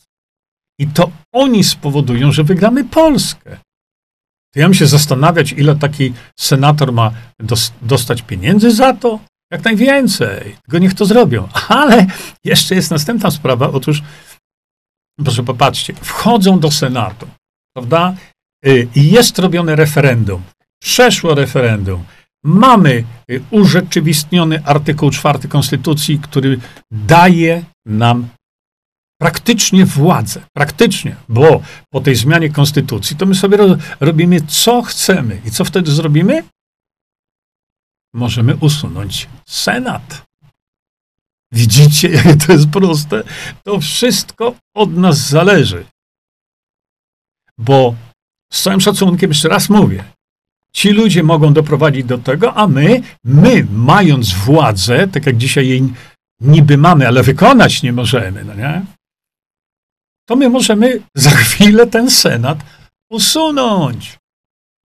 i to oni spowodują, że wygramy Polskę. To ja bym się zastanawiać, ile taki senator ma dostać pieniędzy za to. Jak najwięcej. Tylko niech to zrobią. *laughs* Ale jeszcze jest następna sprawa. Otóż, proszę popatrzcie, wchodzą do Senatu, prawda? Y, I jest robione referendum. Przeszło referendum. Mamy y, urzeczywistniony artykuł 4 Konstytucji, który daje nam praktycznie władzę, praktycznie, bo po tej zmianie konstytucji to my sobie robimy co chcemy. I co wtedy zrobimy? Możemy usunąć Senat. Widzicie, *laughs* jak to jest proste? To wszystko od nas zależy. Bo z całym szacunkiem jeszcze raz mówię, ci ludzie mogą doprowadzić do tego, a my, my mając władzę, tak jak dzisiaj jej niby mamy, ale wykonać nie możemy, no nie? To my możemy za chwilę ten Senat usunąć.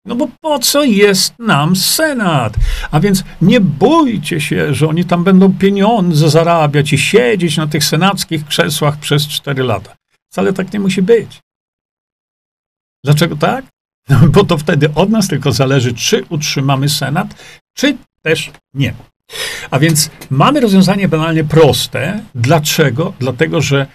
No bo po co jest nam Senat? A więc nie bójcie się, że oni tam będą pieniądze zarabiać i siedzieć na tych senackich krzesłach przez cztery lata. Wcale tak nie musi być. Dlaczego tak? No, bo to wtedy od nas tylko zależy, czy utrzymamy Senat, czy też nie. A więc mamy rozwiązanie banalnie proste. Dlaczego? Dlatego, że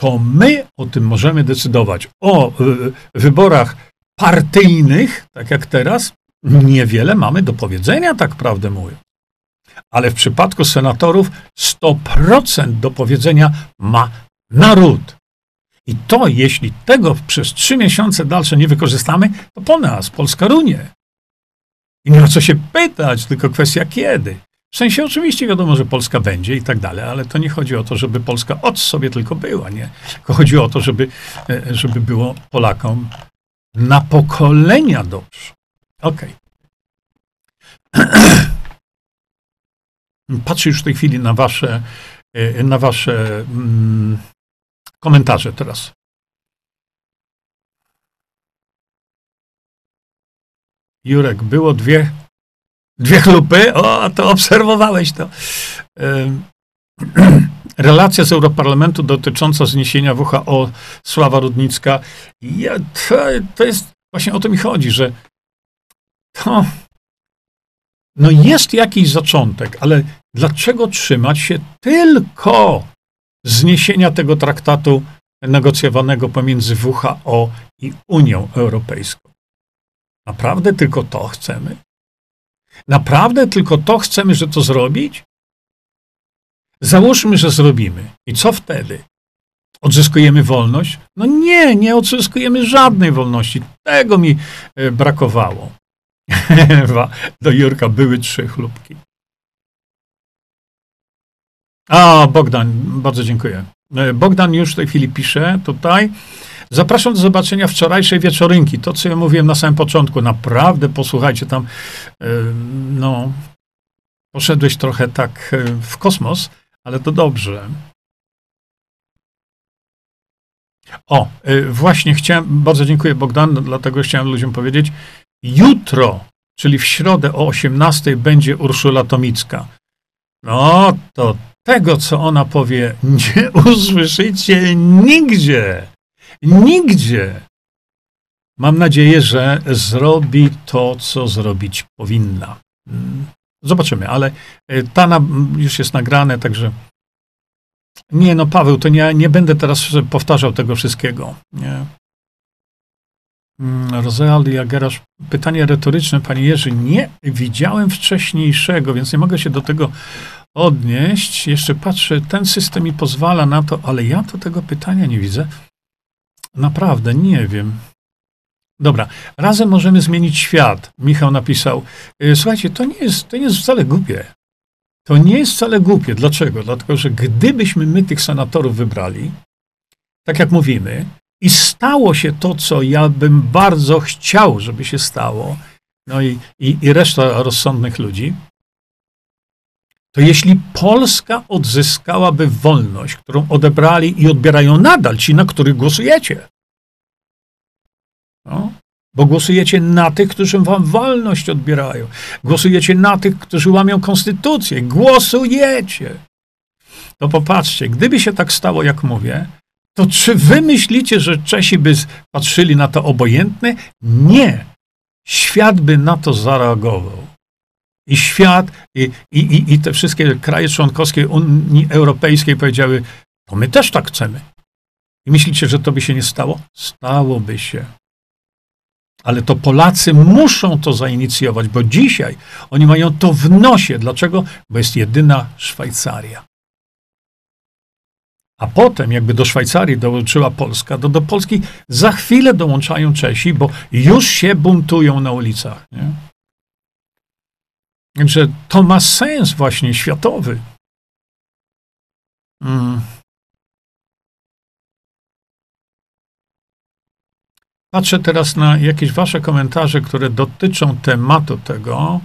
to my o tym możemy decydować. O y, wyborach partyjnych, tak jak teraz, niewiele mamy do powiedzenia, tak prawdę mówię. Ale w przypadku senatorów 100% do powiedzenia ma naród. I to, jeśli tego przez trzy miesiące dalsze nie wykorzystamy, to po nas Polska runie. I nie ma co się pytać, tylko kwestia kiedy. W sensie oczywiście wiadomo, że Polska będzie i tak dalej, ale to nie chodzi o to, żeby Polska od sobie tylko była, nie. Tylko chodzi o to, żeby, e, żeby było Polakom na pokolenia dobrze. Okej. Okay. *clears throat* Patrzę już w tej chwili na wasze, e, na wasze mm, komentarze teraz. Jurek, było dwie Dwie chlupy? O, to obserwowałeś to. *clears throat* Relacja z Europarlamentu dotycząca zniesienia WHO Sława Rudnicka. Ja, to, to jest, właśnie o to mi chodzi, że to no jest jakiś zaczątek, ale dlaczego trzymać się tylko zniesienia tego traktatu negocjowanego pomiędzy WHO i Unią Europejską? Naprawdę tylko to chcemy? Naprawdę tylko to chcemy, że to zrobić? Załóżmy, że zrobimy. I co wtedy? Odzyskujemy wolność? No nie, nie odzyskujemy żadnej wolności. Tego mi e, brakowało. *laughs* Do Jurka były trzy chlubki. A, Bogdan, bardzo dziękuję. E, Bogdan już w tej chwili pisze tutaj. Zapraszam do zobaczenia wczorajszej wieczorynki. To, co ja mówiłem na samym początku, naprawdę posłuchajcie tam, no, poszedłeś trochę tak e, w kosmos, ale to dobrze. O, e, właśnie chciałem, bardzo dziękuję Bogdan, dlatego chciałem ludziom powiedzieć, jutro, czyli w środę o 18 będzie Urszula Tomicka. No, to tego, co ona powie, nie usłyszycie nigdzie. Nigdzie. Mam nadzieję, że zrobi to, co zrobić powinna. Mm, zobaczymy, ale e, ta już jest nagrane, także. Nie, no Paweł, to nie, nie będę teraz powtarzał tego wszystkiego. Nie. Mm, Rozealdy Jagerasz, pytanie retoryczne, panie Jerzy. Nie widziałem wcześniejszego, więc nie mogę się do tego odnieść. Jeszcze patrzę, ten system mi pozwala na to, ale ja to tego pytania nie widzę. Naprawdę, nie wiem. Dobra, razem możemy zmienić świat. Michał napisał. Y, słuchajcie, to nie jest, to nie jest wcale głupie. To nie jest wcale głupie. Dlaczego? Dlatego, że gdybyśmy my tych senatorów wybrali, tak jak mówimy, i stało się to, co ja bym bardzo chciał, żeby się stało, no i, i, i reszta rozsądnych ludzi, to jeśli Polska odzyskałaby wolność, którą odebrali i odbierają nadal ci, na których głosujecie, no, bo głosujecie na tych, którzy wam wolność odbierają. Głosujecie na tych, którzy łamią konstytucję. Głosujecie. To popatrzcie, gdyby się tak stało, jak mówię, to czy wy myślicie, że Czesi by patrzyli na to obojętnie? Nie. Świat by na to zareagował. I świat, i, i, i te wszystkie kraje członkowskie Unii Europejskiej powiedziały, to my też tak chcemy. I myślicie, że to by się nie stało? Stałoby się. Ale to Polacy muszą to zainicjować, bo dzisiaj oni mają to w nosie. Dlaczego? Bo jest jedyna Szwajcaria. A potem, jakby do Szwajcarii dołączyła Polska, to do Polski za chwilę dołączają Czesi, bo już się buntują na ulicach. Nie? Także to ma sens właśnie światowy. Mm. Patrzę teraz na jakieś wasze komentarze, które dotyczą tematu tego.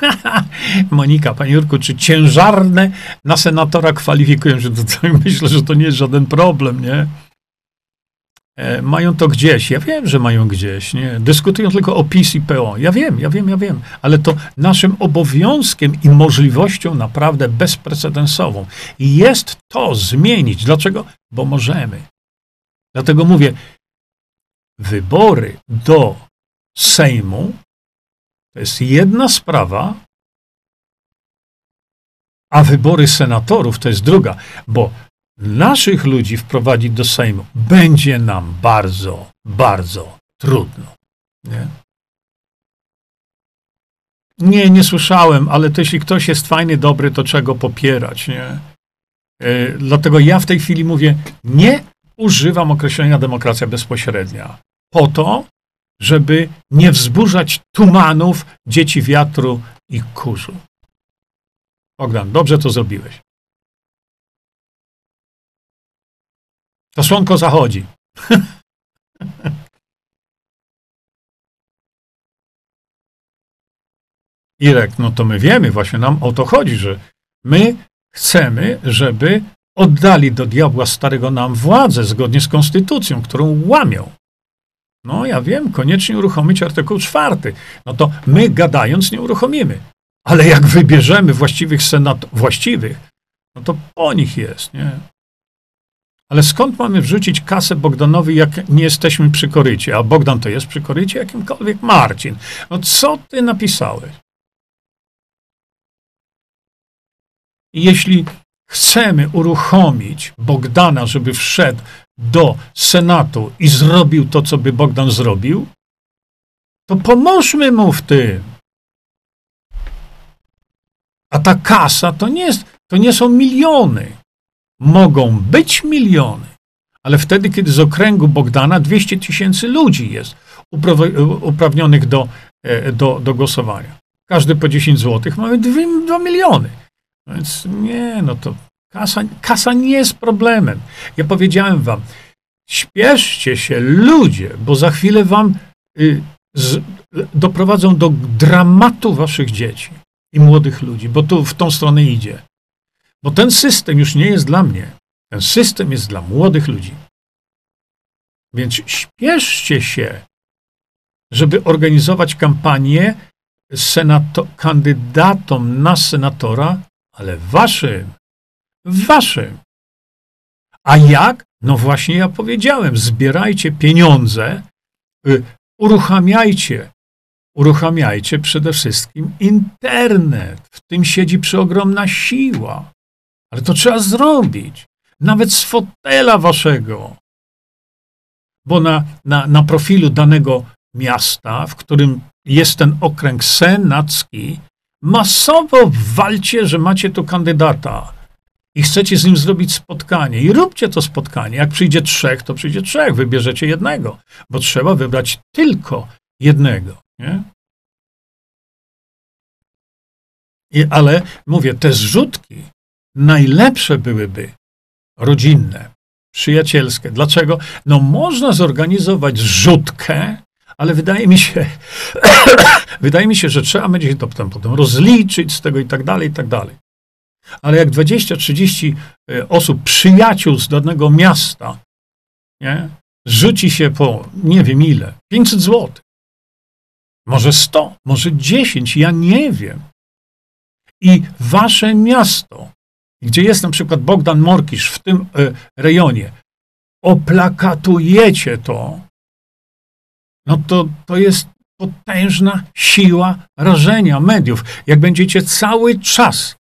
*laughs* Monika, panie Jurku, czy ciężarne na senatora kwalifikują się? To, myślę, że to nie jest żaden problem, nie? E, mają to gdzieś. Ja wiem, że mają gdzieś. Nie? Dyskutują tylko o PiS i PO. Ja wiem, ja wiem, ja wiem. Ale to naszym obowiązkiem i możliwością naprawdę bezprecedensową jest to zmienić. Dlaczego? Bo możemy. Dlatego mówię, wybory do Sejmu to jest jedna sprawa, a wybory senatorów to jest druga, bo naszych ludzi wprowadzić do Sejmu będzie nam bardzo, bardzo trudno. Nie? Nie, nie słyszałem, ale to jeśli ktoś jest fajny, dobry, to czego popierać, nie? Yy, dlatego ja w tej chwili mówię, nie używam określenia demokracja bezpośrednia. Po to, żeby nie wzburzać tumanów dzieci wiatru i kurzu. Bogdan, dobrze to zrobiłeś. To słonko zachodzi. *laughs* Irek, no to my wiemy, właśnie nam o to chodzi, że my chcemy, żeby oddali do diabła starego nam władzę zgodnie z konstytucją, którą łamią. No ja wiem, koniecznie uruchomić artykuł czwarty. No to my gadając nie uruchomimy. Ale jak wybierzemy właściwych senat, właściwych, no to po nich jest, nie? Ale skąd mamy wrzucić kasę Bogdanowi, jak nie jesteśmy przy korycie? A Bogdan to jest przy korycie jakimkolwiek? Marcin, no co ty napisałeś? Jeśli chcemy uruchomić Bogdana, żeby wszedł do Senatu i zrobił to, co by Bogdan zrobił, to pomóżmy mu w tym. A ta kasa to nie, jest, to nie są miliony. Mogą być miliony, ale wtedy, kiedy z okręgu Bogdana 200 tysięcy ludzi jest uprawnionych do, e, do, do głosowania. Każdy po 10 zł, mamy 2 miliony. Więc nie, no to kasa, kasa nie jest problemem. Ja powiedziałem wam, śpieszcie się ludzie, bo za chwilę wam y, z, doprowadzą do dramatu waszych dzieci i młodych ludzi, bo tu w tą stronę idzie. Bo ten system już nie jest dla mnie. Ten system jest dla młodych ludzi. Więc śpieszcie się, żeby organizować kampanię senato- kandydatom na senatora, ale waszym, waszym. A jak? No właśnie ja powiedziałem, zbierajcie pieniądze, y, uruchamiajcie, uruchamiajcie przede wszystkim internet. W tym siedzi przeogromna siła. Ale to trzeba zrobić. Nawet z fotela waszego. Bo na, na, na profilu danego miasta, w którym jest ten okręg senacki, masowo walcie, że macie tu kandydata i chcecie z nim zrobić spotkanie. I róbcie to spotkanie. Jak przyjdzie trzech, to przyjdzie trzech. Wybierzecie jednego, bo trzeba wybrać tylko jednego. Nie? I, ale mówię, te zrzutki najlepsze byłyby rodzinne, przyjacielskie. Dlaczego? No można zorganizować zrzutkę, ale wydaje mi się, *coughs* wydaje mi się, że trzeba będzie to potem, potem rozliczyć z tego i tak dalej, i tak dalej. Ale jak 20-30 e, osób, przyjaciół z danego miasta, nie, rzuci się po nie wiem ile, 500 zł, może 100, może 10, ja nie wiem. I wasze miasto, gdzie jest na przykład Bogdan Morkisz w tym e, rejonie, oplakatujecie to, no to, to jest potężna siła rażenia mediów. Jak będziecie cały czas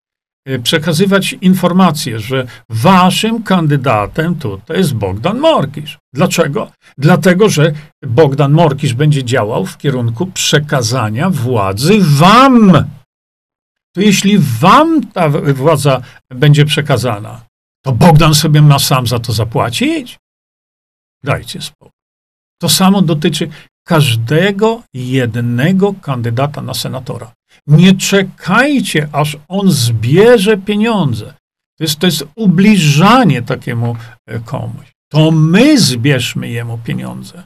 e, przekazywać informacje, że waszym kandydatem tutaj jest Bogdan Morkisz. Dlaczego? Dlatego, że Bogdan Morkisz będzie działał w kierunku przekazania władzy wam. To jeśli wam ta władza będzie przekazana, to Bogdan sobie ma sam za to zapłacić? Dajcie spokój. To samo dotyczy każdego jednego kandydata na senatora. Nie czekajcie, aż on zbierze pieniądze. To jest, to jest ubliżanie takiemu e, komuś. To my zbierzmy jemu pieniądze.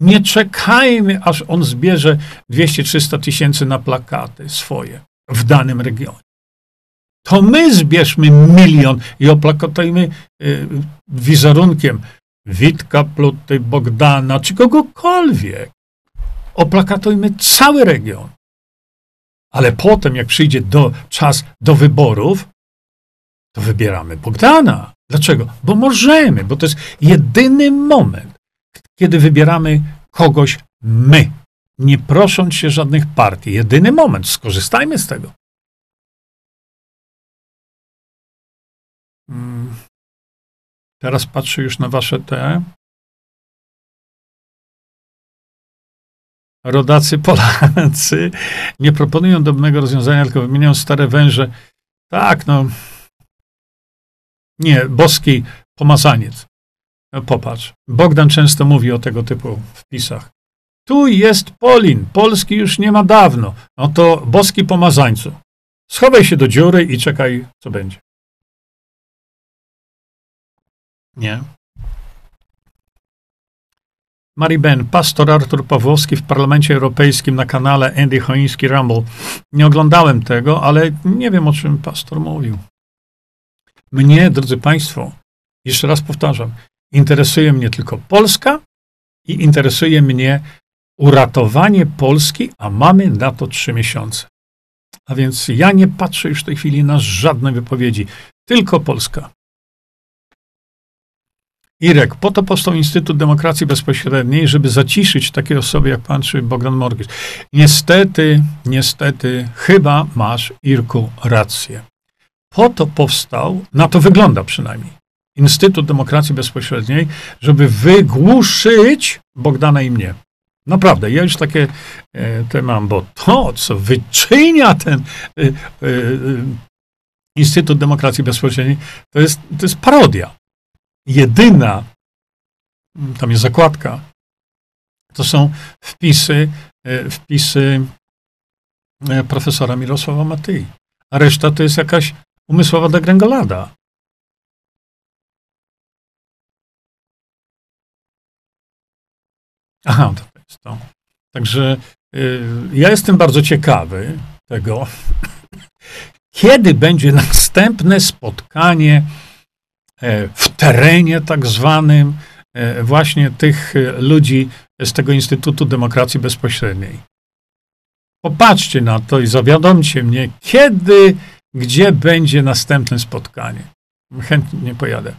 Nie czekajmy, aż on zbierze 200-300 tysięcy na plakaty swoje w danym regionie. To my zbierzmy milion i oplakatujmy y, wizerunkiem Witka, Pluty, Bogdana, czy kogokolwiek. Oplakatujmy cały region. Ale potem, jak przyjdzie do, czas do wyborów, to wybieramy Bogdana. Dlaczego? Bo możemy, bo to jest jedyny moment, kiedy wybieramy kogoś my, nie prosząc się żadnych partii. Jedyny moment, skorzystajmy z tego. Hmm. Teraz patrzę już na wasze te. Rodacy Polacy nie proponują dobrego rozwiązania, tylko wymieniają stare węże. Tak, no. Nie, boski pomazaniec. No, popatrz. Bogdan często mówi o tego typu wpisach. Tu jest Polin. Polski już nie ma dawno. No to boski pomazańcu. Schowaj się do dziury i czekaj, co będzie. Nie. Mary Ben, pastor Artur Pawłowski w Parlamencie Europejskim na kanale Andy Choiński Rumble. Nie oglądałem tego, ale nie wiem, o czym pastor mówił. Mnie, drodzy Państwo, jeszcze raz powtarzam, interesuje mnie tylko Polska i interesuje mnie uratowanie Polski, a mamy na to trzy miesiące. A więc ja nie patrzę już w tej chwili na żadne wypowiedzi, tylko Polska. Irek, po to powstał Instytut Demokracji Bezpośredniej, żeby zaciszyć takie osoby jak pan czy Bogdan Morgisz. Niestety, niestety, chyba masz, Irku, rację. Po to powstał, na to wygląda przynajmniej, Instytut Demokracji Bezpośredniej, żeby wygłuszyć Bogdana i mnie. Naprawdę, ja już takie e, te mam, bo to, co wyczynia ten e, e, Instytut Demokracji Bezpośredniej, to jest, to jest parodia jedyna, tam jest zakładka, to są wpisy, wpisy profesora Mirosława Matyi. A reszta to jest jakaś umysłowa degrengolada. Aha, to. Także y, ja jestem bardzo ciekawy tego, *laughs* kiedy będzie następne spotkanie e, w terenie tak zwanym e, właśnie tych e, ludzi z tego Instytutu Demokracji Bezpośredniej. Popatrzcie na to i zawiadomcie mnie, kiedy, gdzie będzie następne spotkanie. Chętnie pojadę.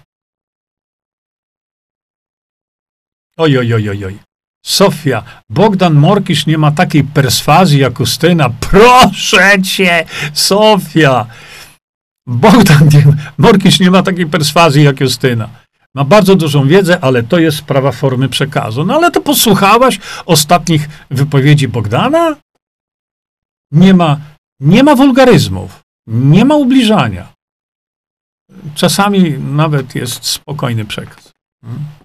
Oj, oj, oj, oj, oj. Sofia, Bogdan Morkisz nie ma takiej perswazji jak Justyna. Proszę cię, Sofia. Bogdan nie, Morkisz nie ma takiej perswazji jak Justyna. Ma bardzo dużą wiedzę, ale to jest sprawa formy przekazu. No ale to posłuchałaś ostatnich wypowiedzi Bogdana? Nie ma, nie ma wulgaryzmów, nie ma ubliżania. Czasami nawet jest spokojny przekaz. Hmm?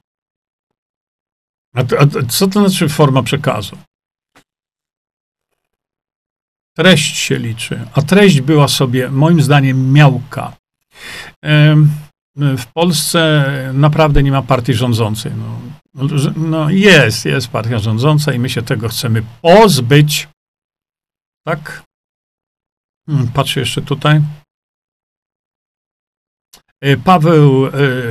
A, a co to znaczy forma przekazu? Treść się liczy, a treść była sobie, moim zdaniem, miałka. W Polsce naprawdę nie ma partii rządzącej. No, no jest, jest partia rządząca i my się tego chcemy pozbyć. Tak? Hmm, patrzę jeszcze tutaj. E, Paweł, e,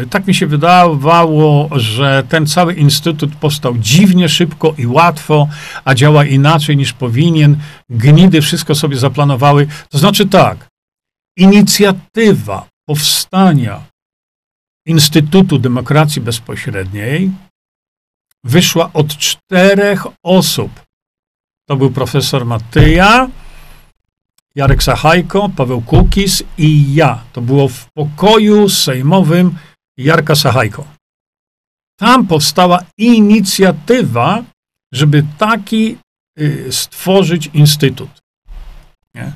tak mi się wydawało, że ten cały instytut powstał dziwnie szybko i łatwo, a działa inaczej niż powinien. Gnidy wszystko sobie zaplanowały. To znaczy tak, inicjatywa powstania Instytutu Demokracji Bezpośredniej wyszła od czterech osób. To był profesor Matyja, Jarek Sachajko, Paweł Kukis i ja. To było w pokoju sejmowym Jarka Sachajko. Tam powstała inicjatywa, żeby taki y, stworzyć instytut. Nie?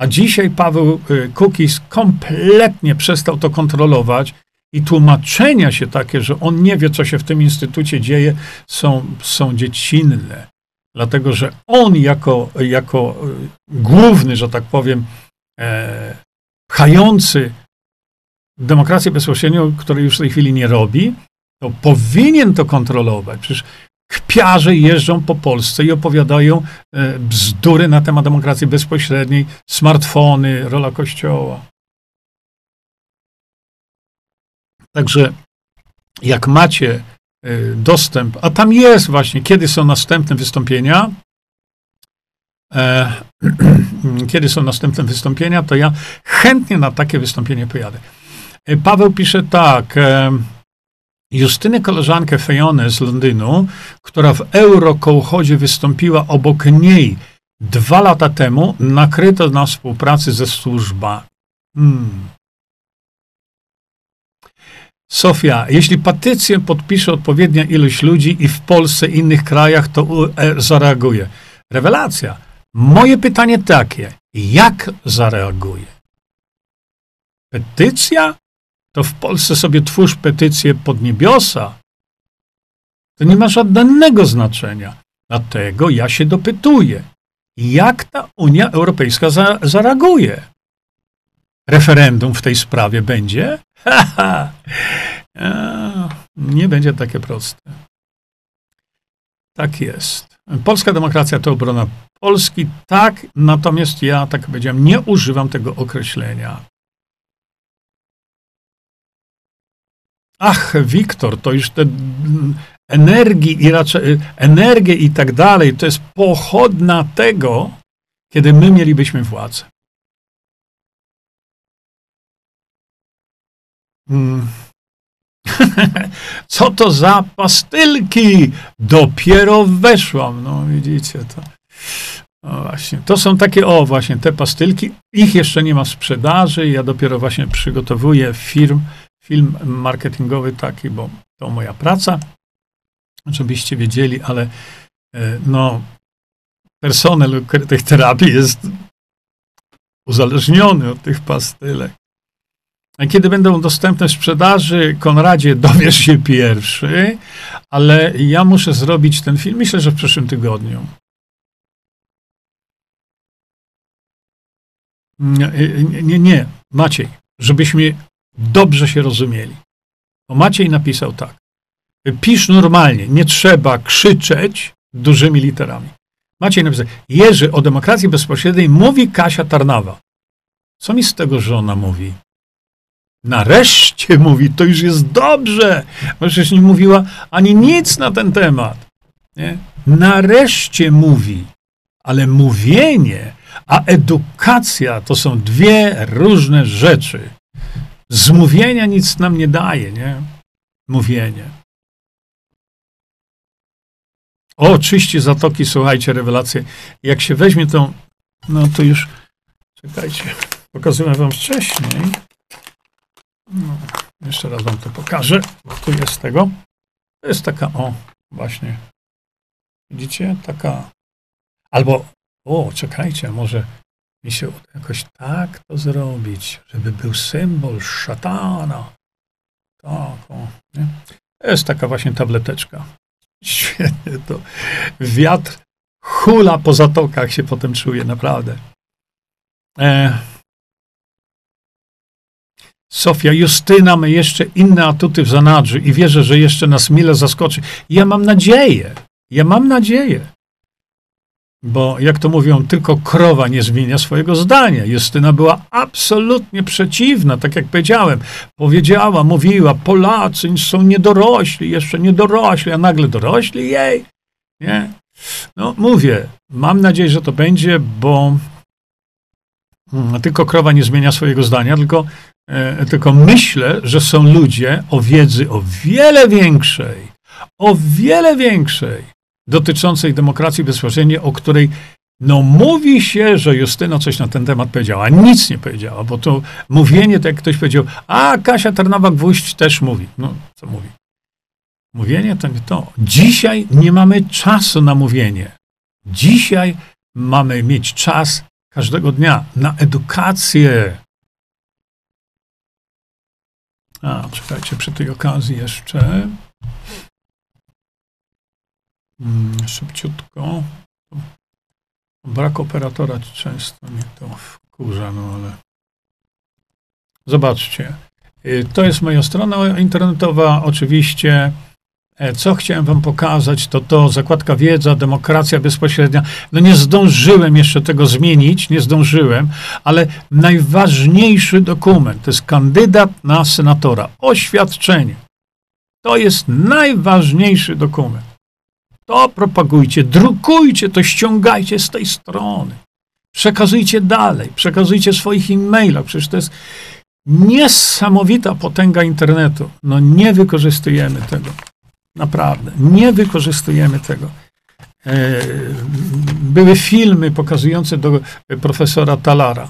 A dzisiaj Paweł y, Kukis kompletnie przestał to kontrolować i tłumaczenia się takie, że on nie wie, co się w tym instytucie dzieje, są, są dziecinne dlatego że on jako, jako e, główny, że tak powiem, e, pchający demokrację bezpośrednią, której już w tej chwili nie robi, to powinien to kontrolować. Przecież kpiarze jeżdżą po Polsce i opowiadają e, bzdury na temat demokracji bezpośredniej, smartfony, rola kościoła. Także jak macie dostęp, a tam jest właśnie, kiedy są następne wystąpienia. E, *clears throat* kiedy są następne wystąpienia, to ja chętnie na takie wystąpienie pojadę. E, Paweł pisze tak. E, Justyny koleżankę Fejonę z Londynu, która w Eurokołchodzie wystąpiła obok niej dwa lata temu, nakryto na współpracy ze służbami. Hmm. Sofia, jeśli petycję podpisze odpowiednia ilość ludzi i w Polsce i innych krajach, to e, zareaguje. Rewelacja. Moje pytanie takie, jak zareaguje? Petycja? To w Polsce sobie twórz petycję pod niebiosa. To nie ma żadnego znaczenia. Dlatego ja się dopytuję, jak ta Unia Europejska za, zareaguje? referendum w tej sprawie będzie? *laughs* Nie będzie takie proste. Tak jest. Polska demokracja to obrona Polski, tak, natomiast ja, tak powiedziałem, nie używam tego określenia. Ach, Wiktor, to już te energii i raczej energię i tak dalej, to jest pochodna tego, kiedy my mielibyśmy władzę. Mm. *laughs* Co to za pastylki? Dopiero weszłam. No widzicie to. No właśnie. To są takie, o właśnie, te pastylki. Ich jeszcze nie ma w sprzedaży. Ja dopiero właśnie przygotowuję film, film marketingowy taki, bo to moja praca. Żebyście wiedzieli, ale e, no, personel tych terapii jest uzależniony od tych pastylek. Kiedy będą dostępne w sprzedaży, Konradzie dowiesz się pierwszy, ale ja muszę zrobić ten film, myślę, że w przyszłym tygodniu. Nie, nie, nie, Maciej, żebyśmy dobrze się rozumieli. Bo Maciej napisał tak. Pisz normalnie, nie trzeba krzyczeć dużymi literami. Maciej napisał, Jerzy, o demokracji bezpośredniej mówi Kasia Tarnawa. Co mi z tego, że ona mówi? Nareszcie mówi, to już jest dobrze, przecież nie mówiła ani nic na ten temat. Nie? Nareszcie mówi, ale mówienie, a edukacja to są dwie różne rzeczy. Z mówienia nic nam nie daje, nie? Mówienie. O, czyści zatoki, słuchajcie, rewelacje. Jak się weźmie tą, no to już, czekajcie, pokazałem wam wcześniej. Jeszcze raz wam to pokażę. Tu jest tego. To jest taka, o, właśnie. Widzicie? Taka. Albo, o, czekajcie, może mi się jakoś tak to zrobić, żeby był symbol szatana. Tak, o, nie? To jest taka właśnie tableteczka. *laughs* Świetnie to. Wiatr hula po zatokach się potem czuje, naprawdę. E, Sofia, Justyna ma jeszcze inne atuty w zanadrzu i wierzę, że jeszcze nas mile zaskoczy. Ja mam nadzieję, ja mam nadzieję. Bo jak to mówią, tylko krowa nie zmienia swojego zdania. Justyna była absolutnie przeciwna, tak jak powiedziałem. Powiedziała, mówiła, Polacy są niedorośli, jeszcze niedorośli, a nagle dorośli jej. Nie? No mówię, mam nadzieję, że to będzie, bo hmm, tylko krowa nie zmienia swojego zdania, tylko tylko myślę, że są ludzie o wiedzy o wiele większej, o wiele większej, dotyczącej demokracji bezpośredniej, o której no mówi się, że Justyna coś na ten temat powiedziała, nic nie powiedziała, bo to mówienie, tak jak ktoś powiedział, a Kasia Tarnawa-Gwóźdź też mówi. No, co mówi? Mówienie to nie to. Dzisiaj nie mamy czasu na mówienie. Dzisiaj mamy mieć czas każdego dnia na edukację, a, czekajcie, przy tej okazji jeszcze. Hmm, szybciutko. Brak operatora często mnie to wkurza, no ale. Zobaczcie. Y, to jest moja strona internetowa. Oczywiście co chciałem wam pokazać, to to, zakładka wiedza, demokracja bezpośrednia. No nie zdążyłem jeszcze tego zmienić, nie zdążyłem, ale najważniejszy dokument to jest kandydat na senatora. Oświadczenie. To jest najważniejszy dokument. To propagujcie, drukujcie, to ściągajcie z tej strony. Przekazujcie dalej, przekazujcie swoich e-mailach. Przecież to jest niesamowita potęga internetu. No nie wykorzystujemy tego. Naprawdę. Nie wykorzystujemy tego. E, były filmy pokazujące do profesora Talara.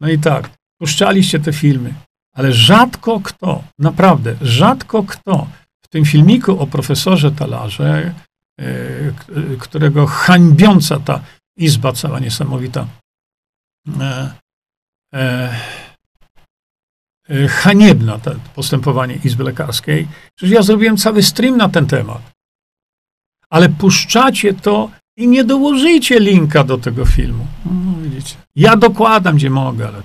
No i tak, puszczaliście te filmy, ale rzadko kto, naprawdę, rzadko kto w tym filmiku o profesorze Talarze, e, którego hańbiąca ta izba cała niesamowita, e, E, haniebna to postępowanie Izby Lekarskiej. Przecież ja zrobiłem cały stream na ten temat. Ale puszczacie to i nie dołożycie linka do tego filmu. No, widzicie. Ja dokładam, gdzie mogę, ale.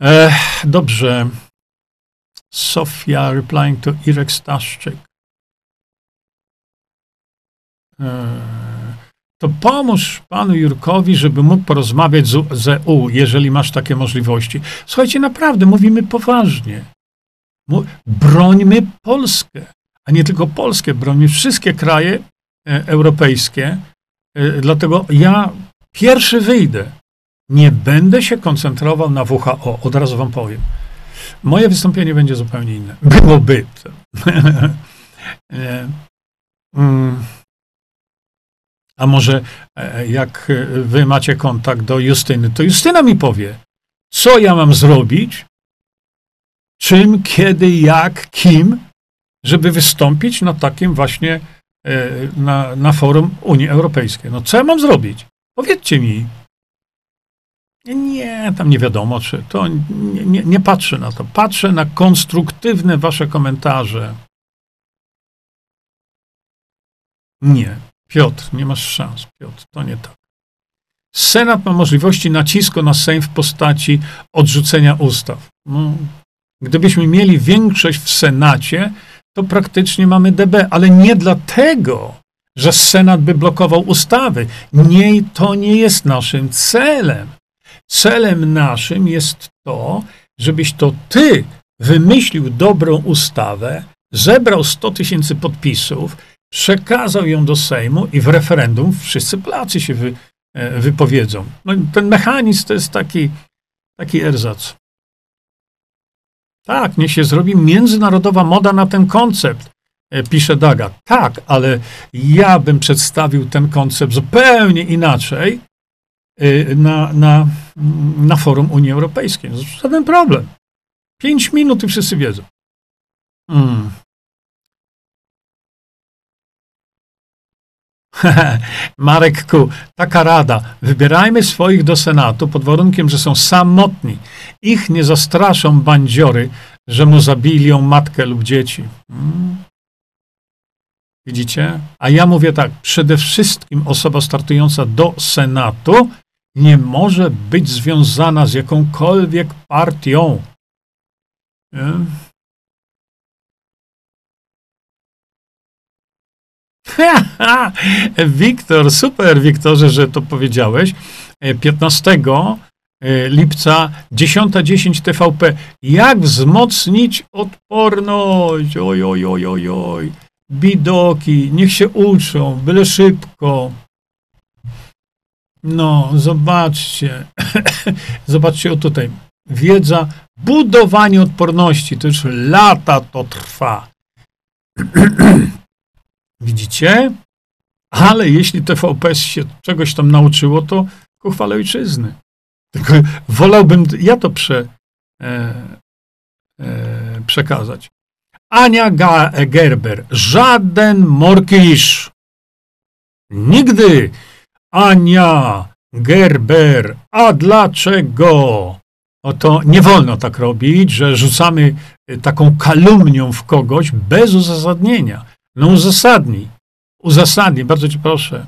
Ech, dobrze. Sofia replying to Irek Staszczyk. To pomóż panu Jurkowi, żeby mógł porozmawiać z EU, jeżeli masz takie możliwości. Słuchajcie, naprawdę, mówimy poważnie. Brońmy Polskę, a nie tylko Polskę, brońmy wszystkie kraje e, europejskie. E, dlatego ja pierwszy wyjdę. Nie będę się koncentrował na WHO, od razu wam powiem. Moje wystąpienie będzie zupełnie inne. Byłoby. *laughs* A może e, jak wy macie kontakt do Justyny, to Justyna mi powie, co ja mam zrobić, czym, kiedy, jak, kim, żeby wystąpić na takim właśnie, e, na, na forum Unii Europejskiej. No co ja mam zrobić? Powiedzcie mi. Nie, tam nie wiadomo, czy to nie, nie, nie patrzę na to. Patrzę na konstruktywne wasze komentarze. Nie. Piotr, nie masz szans, Piotr, to nie tak. Senat ma możliwości nacisku na Sejm w postaci odrzucenia ustaw. No, gdybyśmy mieli większość w Senacie, to praktycznie mamy DB, ale nie dlatego, że Senat by blokował ustawy. Nie, to nie jest naszym celem. Celem naszym jest to, żebyś to ty wymyślił dobrą ustawę, zebrał 100 tysięcy podpisów, przekazał ją do Sejmu i w referendum wszyscy Polacy się wy, e, wypowiedzą. No, ten mechanizm to jest taki, taki erzac. Tak, niech się zrobi międzynarodowa moda na ten koncept, e, pisze Daga. Tak, ale ja bym przedstawił ten koncept zupełnie inaczej e, na, na, na forum Unii Europejskiej. Żaden problem. Pięć minut i wszyscy wiedzą. Hmm. *laughs* Marek Ku, taka rada. Wybierajmy swoich do Senatu pod warunkiem, że są samotni. Ich nie zastraszą bandziory, że mu zabili matkę lub dzieci. Hmm. Widzicie? A ja mówię tak, przede wszystkim osoba startująca do Senatu nie może być związana z jakąkolwiek partią. Nie? *laughs* Wiktor, super Wiktorze, że to powiedziałeś. 15 e, e, lipca 10.10 TVP. Jak wzmocnić odporność? Oj, oj, oj, oj, oj. Bidoki, niech się uczą, byle szybko. No, zobaczcie. *coughs* zobaczcie o tutaj. Wiedza, budowanie odporności. To już lata to trwa. *coughs* Widzicie? Ale jeśli TVP się czegoś tam nauczyło, to ku chwale ojczyzny. Tylko wolałbym ja to prze, e, e, przekazać. Ania Gerber. Żaden morkisz. Nigdy. Ania Gerber. A dlaczego? Oto nie wolno tak robić, że rzucamy taką kalumnią w kogoś bez uzasadnienia. No uzasadnij. Uzasadnij, bardzo cię proszę.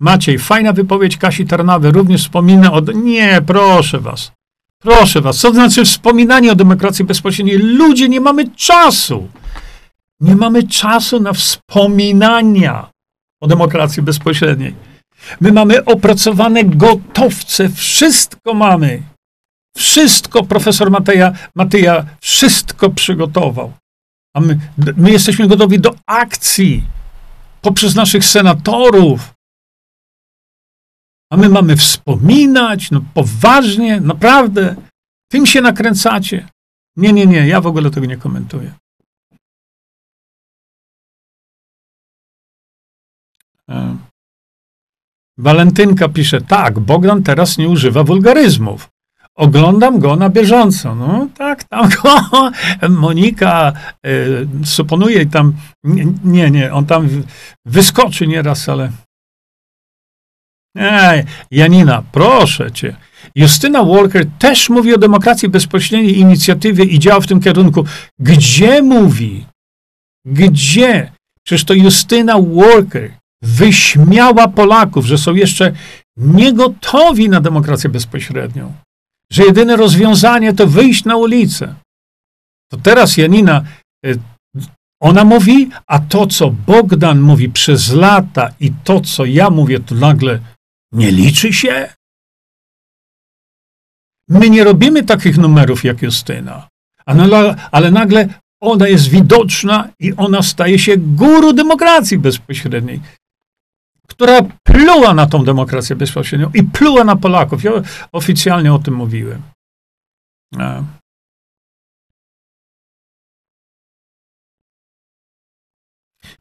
Maciej, fajna wypowiedź Kasi Tarnawy, również wspomina o... Nie, proszę was. Proszę was. Co znaczy wspominanie o demokracji bezpośredniej? Ludzie, nie mamy czasu. Nie mamy czasu na wspominania o demokracji bezpośredniej. My mamy opracowane gotowce, wszystko mamy. Wszystko profesor Mateja, Mateja wszystko przygotował. A my, my jesteśmy gotowi do akcji poprzez naszych senatorów. A my mamy wspominać, no poważnie, naprawdę. Tym się nakręcacie. Nie, nie, nie, ja w ogóle tego nie komentuję. E, Walentynka pisze, tak, Bogdan teraz nie używa wulgaryzmów. Oglądam go na bieżąco. No tak, tam *laughs* go Monika y, suponuje tam, nie, nie, on tam wyskoczy nieraz, ale... Ej, Janina, proszę cię. Justyna Walker też mówi o demokracji bezpośredniej inicjatywie i działa w tym kierunku. Gdzie mówi? Gdzie? Przecież to Justyna Walker wyśmiała Polaków, że są jeszcze niegotowi na demokrację bezpośrednią że jedyne rozwiązanie to wyjść na ulicę. To teraz Janina, y, ona mówi, a to, co Bogdan mówi przez lata i to, co ja mówię, to nagle nie liczy się? My nie robimy takich numerów jak Justyna, ale nagle ona jest widoczna i ona staje się guru demokracji bezpośredniej która pluła na tą demokrację bezpośrednią i pluła na Polaków. Ja oficjalnie o tym mówiłem.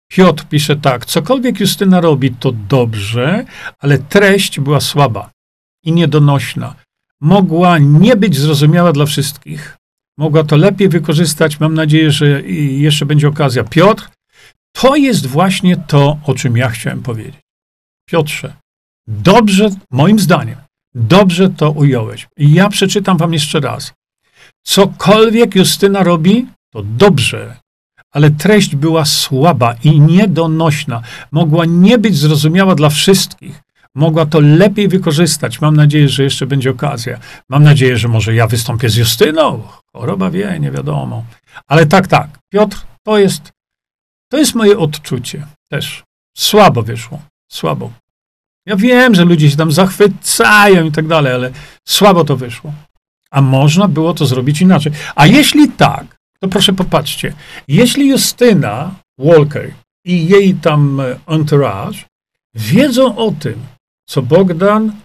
Piotr pisze tak, cokolwiek Justyna robi, to dobrze, ale treść była słaba i niedonośna. Mogła nie być zrozumiała dla wszystkich. Mogła to lepiej wykorzystać. Mam nadzieję, że jeszcze będzie okazja. Piotr, to jest właśnie to, o czym ja chciałem powiedzieć. Piotrze, dobrze, moim zdaniem, dobrze to ująłeś. I ja przeczytam wam jeszcze raz. Cokolwiek Justyna robi, to dobrze, ale treść była słaba i niedonośna. Mogła nie być zrozumiała dla wszystkich. Mogła to lepiej wykorzystać. Mam nadzieję, że jeszcze będzie okazja. Mam nadzieję, że może ja wystąpię z Justyną. Choroba wie, nie wiadomo. Ale tak, tak. Piotr, to jest, to jest moje odczucie też Słabo wyszło. Słabo. Ja wiem, że ludzie się tam zachwycają i tak dalej, ale słabo to wyszło. A można było to zrobić inaczej. A jeśli tak, to proszę popatrzcie. Jeśli Justyna Walker i jej tam entourage wiedzą o tym, co Bogdan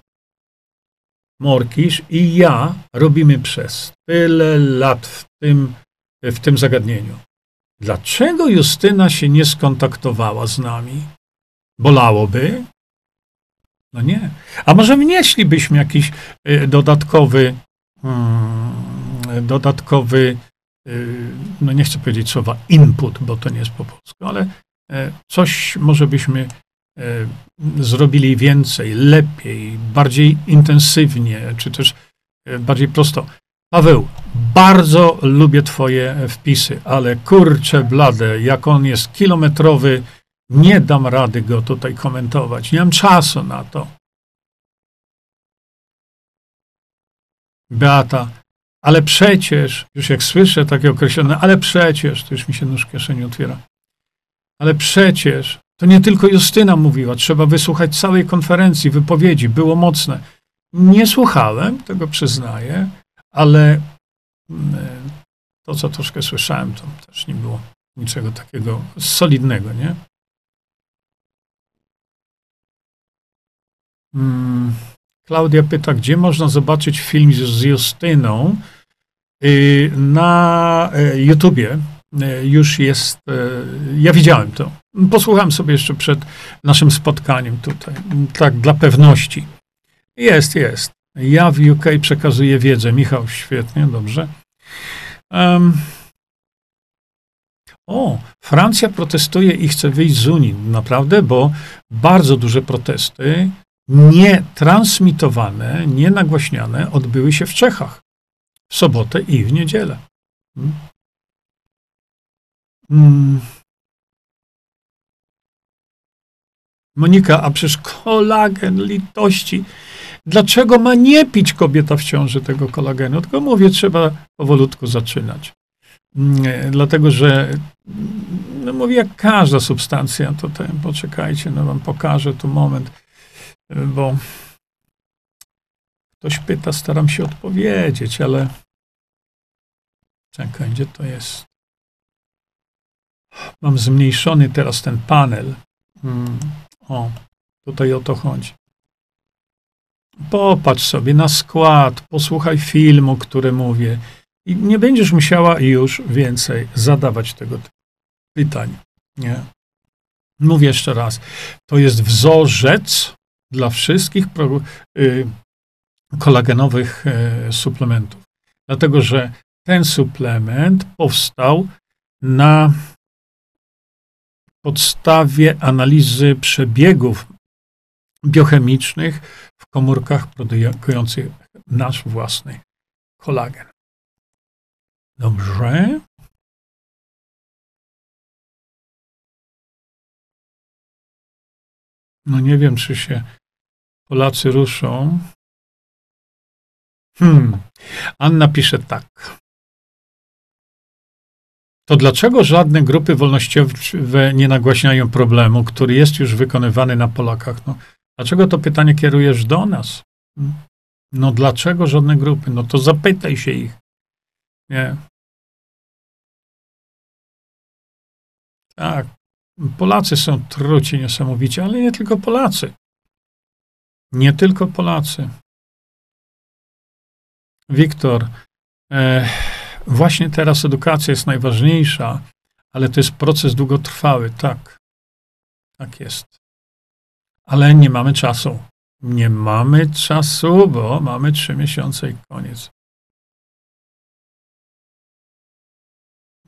Morkisz i ja robimy przez tyle lat w tym, w tym zagadnieniu. Dlaczego Justyna się nie skontaktowała z nami? Bolałoby? No nie. A może wnieślibyśmy jakiś y, dodatkowy, hmm, dodatkowy, y, no nie chcę powiedzieć słowa input, bo to nie jest po polsku, ale y, coś może byśmy zrobili więcej, lepiej, bardziej intensywnie, czy też bardziej prosto. Paweł, bardzo lubię Twoje wpisy, ale kurczę blade, jak on jest kilometrowy, nie dam rady go tutaj komentować. Nie mam czasu na to. Beata, ale przecież, już jak słyszę takie określone, ale przecież, to już mi się nóż w kieszeni otwiera. Ale przecież, to nie tylko Justyna mówiła, trzeba wysłuchać całej konferencji, wypowiedzi, było mocne. Nie słuchałem, tego przyznaję, ale mm, to, co troszkę słyszałem, to też nie było niczego takiego solidnego, nie? Hmm. Klaudia pyta, gdzie można zobaczyć film z Justyną? Y, na e, YouTubie e, już jest, e, ja widziałem to. Posłuchałem sobie jeszcze przed naszym spotkaniem tutaj, tak dla pewności. Jest, jest. Ja w UK przekazuję wiedzę. Michał, świetnie, dobrze. Um, o, Francja protestuje i chce wyjść z Unii. Naprawdę, bo bardzo duże protesty, nie transmitowane, nie nagłaśniane, odbyły się w Czechach w sobotę i w niedzielę. Hmm. Hmm. Monika, a przecież kolagen litości. Dlaczego ma nie pić kobieta w ciąży tego kolagenu? Tylko mówię, trzeba powolutku zaczynać. Mm, dlatego, że no mówię, jak każda substancja, to ten, poczekajcie, no wam pokażę tu moment, bo ktoś pyta, staram się odpowiedzieć, ale czekaj, gdzie to jest? Mam zmniejszony teraz ten panel. Hmm. O, tutaj o to chodzi. Popatrz sobie na skład, posłuchaj filmu, który mówię i nie będziesz musiała już więcej zadawać tego pytań. Nie. Mówię jeszcze raz, to jest wzorzec dla wszystkich pro, y, kolagenowych y, suplementów. Dlatego, że ten suplement powstał na podstawie analizy przebiegów biochemicznych w komórkach produkujących nasz własny kolagen. Dobrze. No nie wiem, czy się Polacy ruszą. Hmm. Anna pisze tak. To dlaczego żadne grupy wolnościowe nie nagłaśniają problemu, który jest już wykonywany na Polakach? No, dlaczego to pytanie kierujesz do nas? Hmm? No dlaczego żadne grupy? No to zapytaj się ich. Nie. Tak. Polacy są truci niesamowicie, ale nie tylko Polacy. Nie tylko Polacy. Wiktor, e, właśnie teraz edukacja jest najważniejsza, ale to jest proces długotrwały, tak. Tak jest. Ale nie mamy czasu. Nie mamy czasu, bo mamy trzy miesiące i koniec.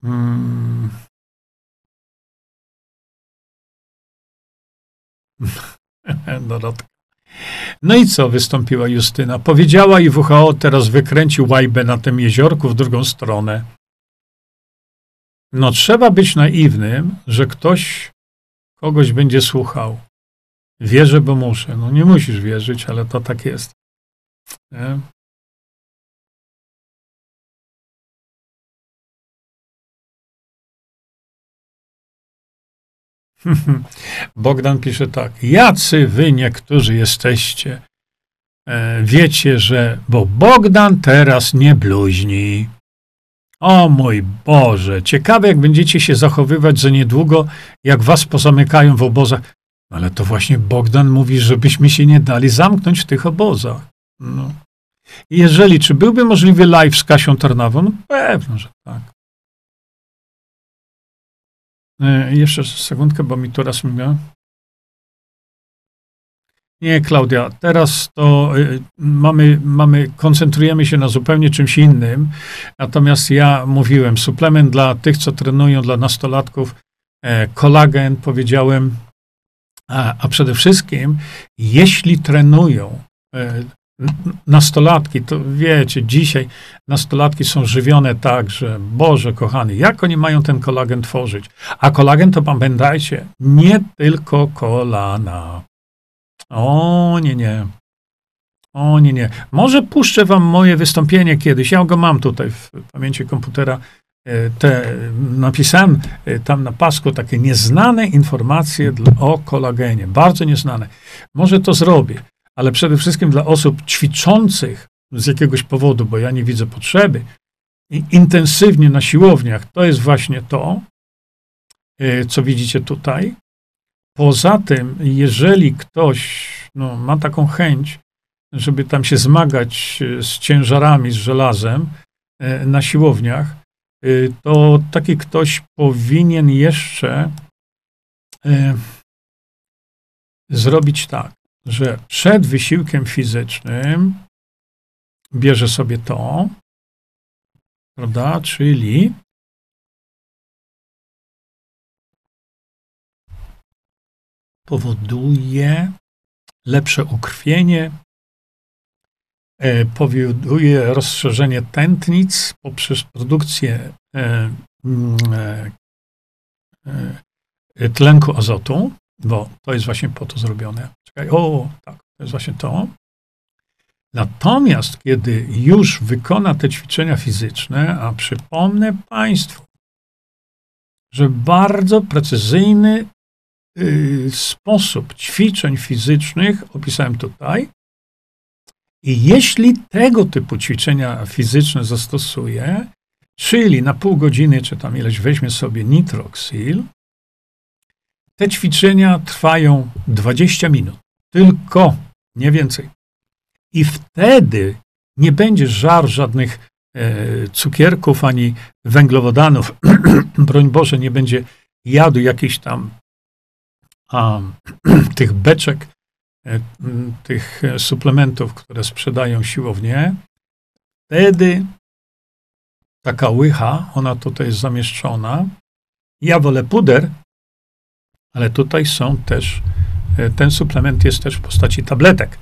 Hmm. *laughs* Dorotka. No i co, wystąpiła Justyna. Powiedziała i WHO teraz wykręcił łajbę na tym jeziorku w drugą stronę. No trzeba być naiwnym, że ktoś kogoś będzie słuchał. Wierzę, bo muszę. No nie musisz wierzyć, ale to tak jest. Nie? *laughs* Bogdan pisze tak. Jacy wy niektórzy jesteście? E, wiecie, że. Bo Bogdan teraz nie bluźni. O mój Boże, ciekawe jak będziecie się zachowywać za niedługo, jak was pozamykają w obozach. Ale to właśnie Bogdan mówi, żebyśmy się nie dali zamknąć w tych obozach. No. Jeżeli, czy byłby możliwy live z Kasią Tarnawą? No pewno, że tak. E, jeszcze sekundkę, bo mi to raz miga. Nie, Klaudia, teraz to y, mamy, mamy, koncentrujemy się na zupełnie czymś innym. Natomiast ja mówiłem, suplement dla tych, co trenują, dla nastolatków, e, kolagen, powiedziałem, a, a przede wszystkim, jeśli trenują e, nastolatki, to wiecie, dzisiaj nastolatki są żywione tak, że Boże kochany, jak oni mają ten kolagen tworzyć? A kolagen to pamiętajcie, nie tylko kolana. O nie, nie. O nie, nie. Może puszczę wam moje wystąpienie kiedyś. Ja go mam tutaj w pamięci komputera. E, te, napisałem e, tam na pasku takie nieznane informacje o kolagenie. Bardzo nieznane. Może to zrobię, ale przede wszystkim dla osób ćwiczących z jakiegoś powodu, bo ja nie widzę potrzeby, i intensywnie na siłowniach, to jest właśnie to, e, co widzicie tutaj. Poza tym, jeżeli ktoś no, ma taką chęć, żeby tam się zmagać e, z ciężarami, z żelazem e, na siłowniach, to taki ktoś powinien jeszcze zrobić tak, że przed wysiłkiem fizycznym bierze sobie to, prawda, czyli powoduje lepsze ukrwienie, e, powoduje rozszerzenie tętnic poprzez produkcję e, mm, e, tlenku azotu, bo to jest właśnie po to zrobione. Czekaj, o, tak, to jest właśnie to. Natomiast kiedy już wykona te ćwiczenia fizyczne, a przypomnę Państwu, że bardzo precyzyjny Y, sposób ćwiczeń fizycznych opisałem tutaj. I jeśli tego typu ćwiczenia fizyczne zastosuje, czyli na pół godziny, czy tam ileś weźmie sobie nitroxil, te ćwiczenia trwają 20 minut. Tylko, nie więcej. I wtedy nie będzie żar żadnych e, cukierków ani węglowodanów. *clears throat* Broń Boże, nie będzie jadu jakichś tam a *clears throat* tych beczek, e, tych suplementów, które sprzedają siłownie, wtedy taka łycha, ona tutaj jest zamieszczona. Ja wolę puder, ale tutaj są też, e, ten suplement jest też w postaci tabletek.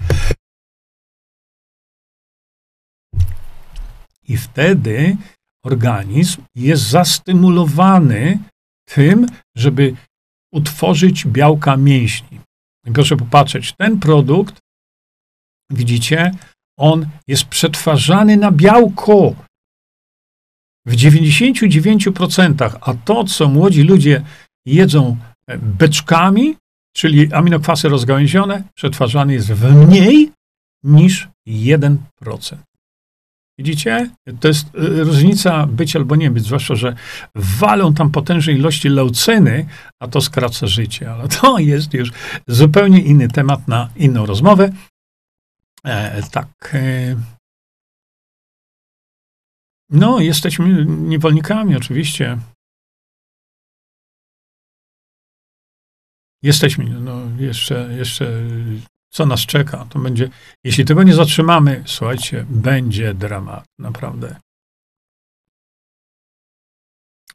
I wtedy organizm jest zastymulowany tym, żeby utworzyć białka mięśni. Proszę popatrzeć, ten produkt, widzicie, on jest przetwarzany na białko w 99%, a to, co młodzi ludzie jedzą beczkami, czyli aminokwasy rozgałęzione, przetwarzany jest w mniej niż 1%. Widzicie? To jest y, różnica być albo nie być, zwłaszcza, że walą tam potężne ilości leucyny, a to skraca życie. Ale to jest już zupełnie inny temat na inną rozmowę. E, tak. E, no, jesteśmy niewolnikami, oczywiście. Jesteśmy, no, jeszcze, jeszcze co nas czeka. To będzie, jeśli tego nie zatrzymamy, słuchajcie, będzie dramat, naprawdę.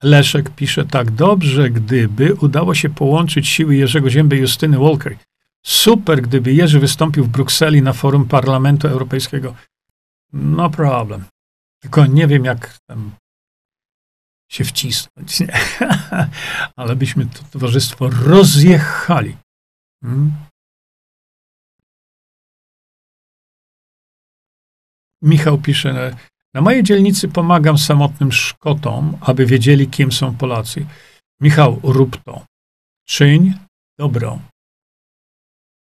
Leszek pisze tak, dobrze, gdyby udało się połączyć siły Jerzego Zięby i Justyny Walker. Super, gdyby Jerzy wystąpił w Brukseli na forum Parlamentu Europejskiego. No problem. Tylko nie wiem, jak tam się wcisnąć. Nie? *laughs* Ale byśmy to towarzystwo rozjechali. Hmm? Michał pisze, na mojej dzielnicy pomagam samotnym Szkotom, aby wiedzieli, kim są Polacy. Michał, rób to. Czyń dobro.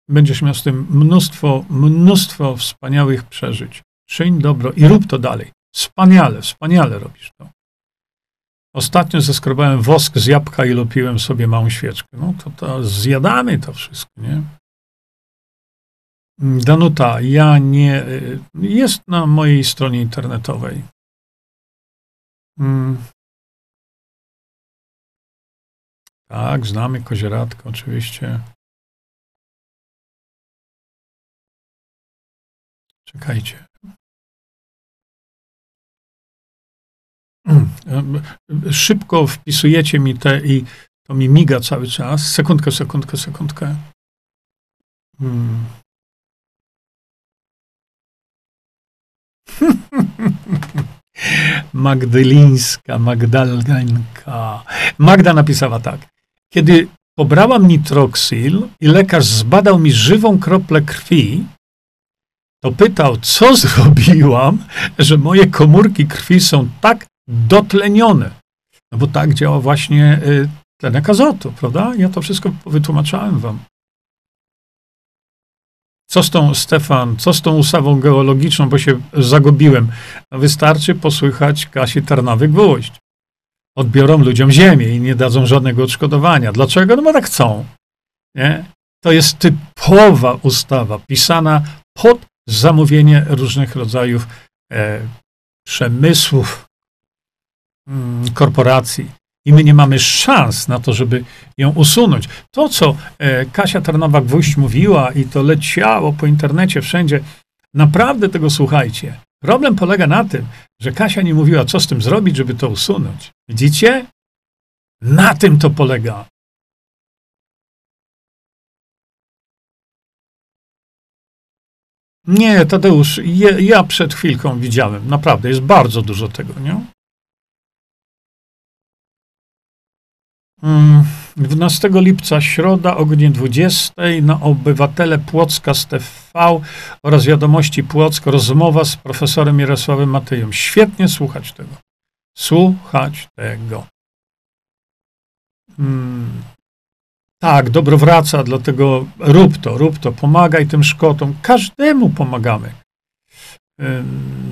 Będziesz miał z tym mnóstwo, mnóstwo wspaniałych przeżyć. Czyń dobro i rób to dalej. Wspaniale, wspaniale robisz to. Ostatnio zeskrobałem wosk z jabłka i lupiłem sobie małą świeczkę. No to, to zjadamy to wszystko, nie? Danuta, ja nie. Jest na mojej stronie internetowej. Hmm. Tak, znamy kozieradkę, oczywiście. Czekajcie. Szybko wpisujecie mi te i to mi miga cały czas. Sekundkę, sekundkę, sekundkę. Hmm. *laughs* Magdalińska, Magdalenka. Magda napisała tak. Kiedy pobrałam nitroksyl i lekarz zbadał mi żywą kroplę krwi, to pytał, co *laughs* zrobiłam, że moje komórki krwi są tak dotlenione. No bo tak działa właśnie y, tlenek azotu, prawda? Ja to wszystko wytłumaczałem wam. Co z tą, Stefan, co z tą ustawą geologiczną, bo się zagubiłem? Wystarczy posłuchać Kasi Tarnawy-Gwóźdź. Odbiorą ludziom ziemię i nie dadzą żadnego odszkodowania. Dlaczego? No bo tak chcą. Nie? To jest typowa ustawa, pisana pod zamówienie różnych rodzajów e, przemysłów, korporacji i my nie mamy szans na to, żeby ją usunąć. To, co e, Kasia Tarnowa-Gwóźdź mówiła i to leciało po internecie wszędzie, naprawdę tego słuchajcie. Problem polega na tym, że Kasia nie mówiła, co z tym zrobić, żeby to usunąć. Widzicie? Na tym to polega. Nie, Tadeusz, je, ja przed chwilką widziałem. Naprawdę, jest bardzo dużo tego, nie? 12 mm, lipca, środa o godzinie 20 na Obywatele Płocka z TV oraz Wiadomości Płock rozmowa z profesorem Jarosławem Mateją. Świetnie słuchać tego. Słuchać tego. Hmm. Tak, dobro wraca, dlatego rób to, rób to, pomagaj tym Szkotom. Każdemu pomagamy.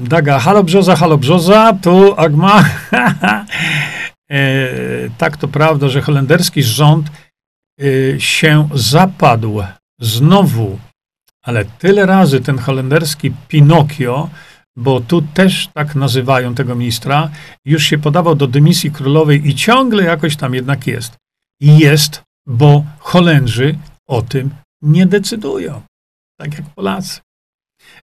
Daga, halo brzoza, halo brzoza, tu Agma. *laughs* E, tak to prawda, że holenderski rząd e, się zapadł znowu, ale tyle razy ten holenderski Pinokio, bo tu też tak nazywają tego ministra, już się podawał do dymisji królowej i ciągle jakoś tam jednak jest. Jest, bo Holendrzy o tym nie decydują, tak jak Polacy.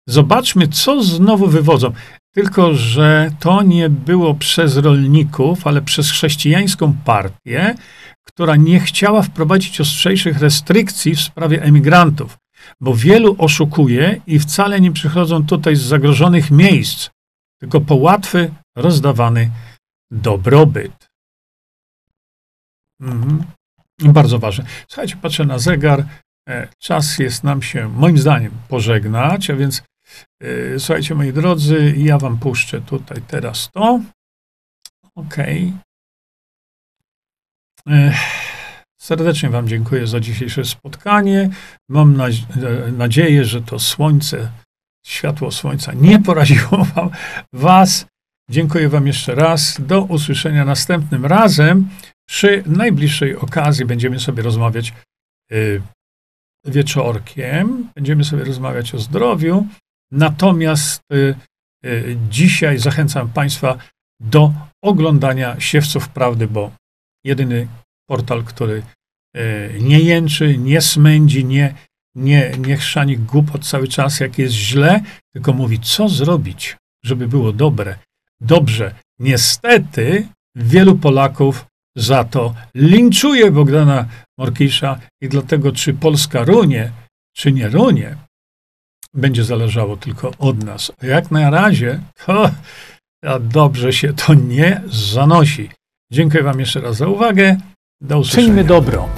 Zobaczmy, co znowu wywodzą. Tylko, że to nie było przez rolników, ale przez chrześcijańską partię, która nie chciała wprowadzić ostrzejszych restrykcji w sprawie emigrantów, bo wielu oszukuje i wcale nie przychodzą tutaj z zagrożonych miejsc, tylko po łatwy, rozdawany dobrobyt. Mhm. Bardzo ważne. Słuchajcie, patrzę na zegar. E, czas jest nam się, moim zdaniem, pożegnać, a więc słuchajcie, moi drodzy, ja wam puszczę tutaj teraz to. OK. E, serdecznie Wam dziękuję za dzisiejsze spotkanie. Mam e, nadzieję, że to słońce, światło słońca nie poraziło *laughs* wam, Was. Dziękuję Wam jeszcze raz. Do usłyszenia następnym razem. Przy najbliższej okazji będziemy sobie rozmawiać wieczorkiem. Będziemy sobie rozmawiać o zdrowiu. Natomiast y, y, dzisiaj zachęcam Państwa do oglądania Siewców Prawdy, bo jedyny portal, który y, nie jęczy, nie smędzi, nie, nie, nie chrzani głupot cały czas, jak jest źle, tylko mówi, co zrobić, żeby było dobre. Dobrze. Niestety wielu Polaków za to linczuje Bogdana Morkisza i dlatego, czy Polska runie, czy nie runie, będzie zależało tylko od nas. A jak na razie, to dobrze się to nie zanosi. Dziękuję Wam jeszcze raz za uwagę. Do usłyszenia. Czyńmy dobro.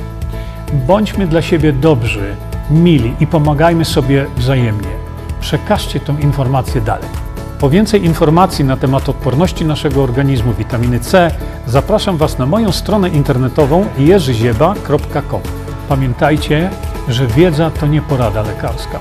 Bądźmy dla siebie dobrzy, mili i pomagajmy sobie wzajemnie. Przekażcie tę informację dalej. Po więcej informacji na temat odporności naszego organizmu witaminy C zapraszam Was na moją stronę internetową jerzyzieba.com. Pamiętajcie, że wiedza to nie porada lekarska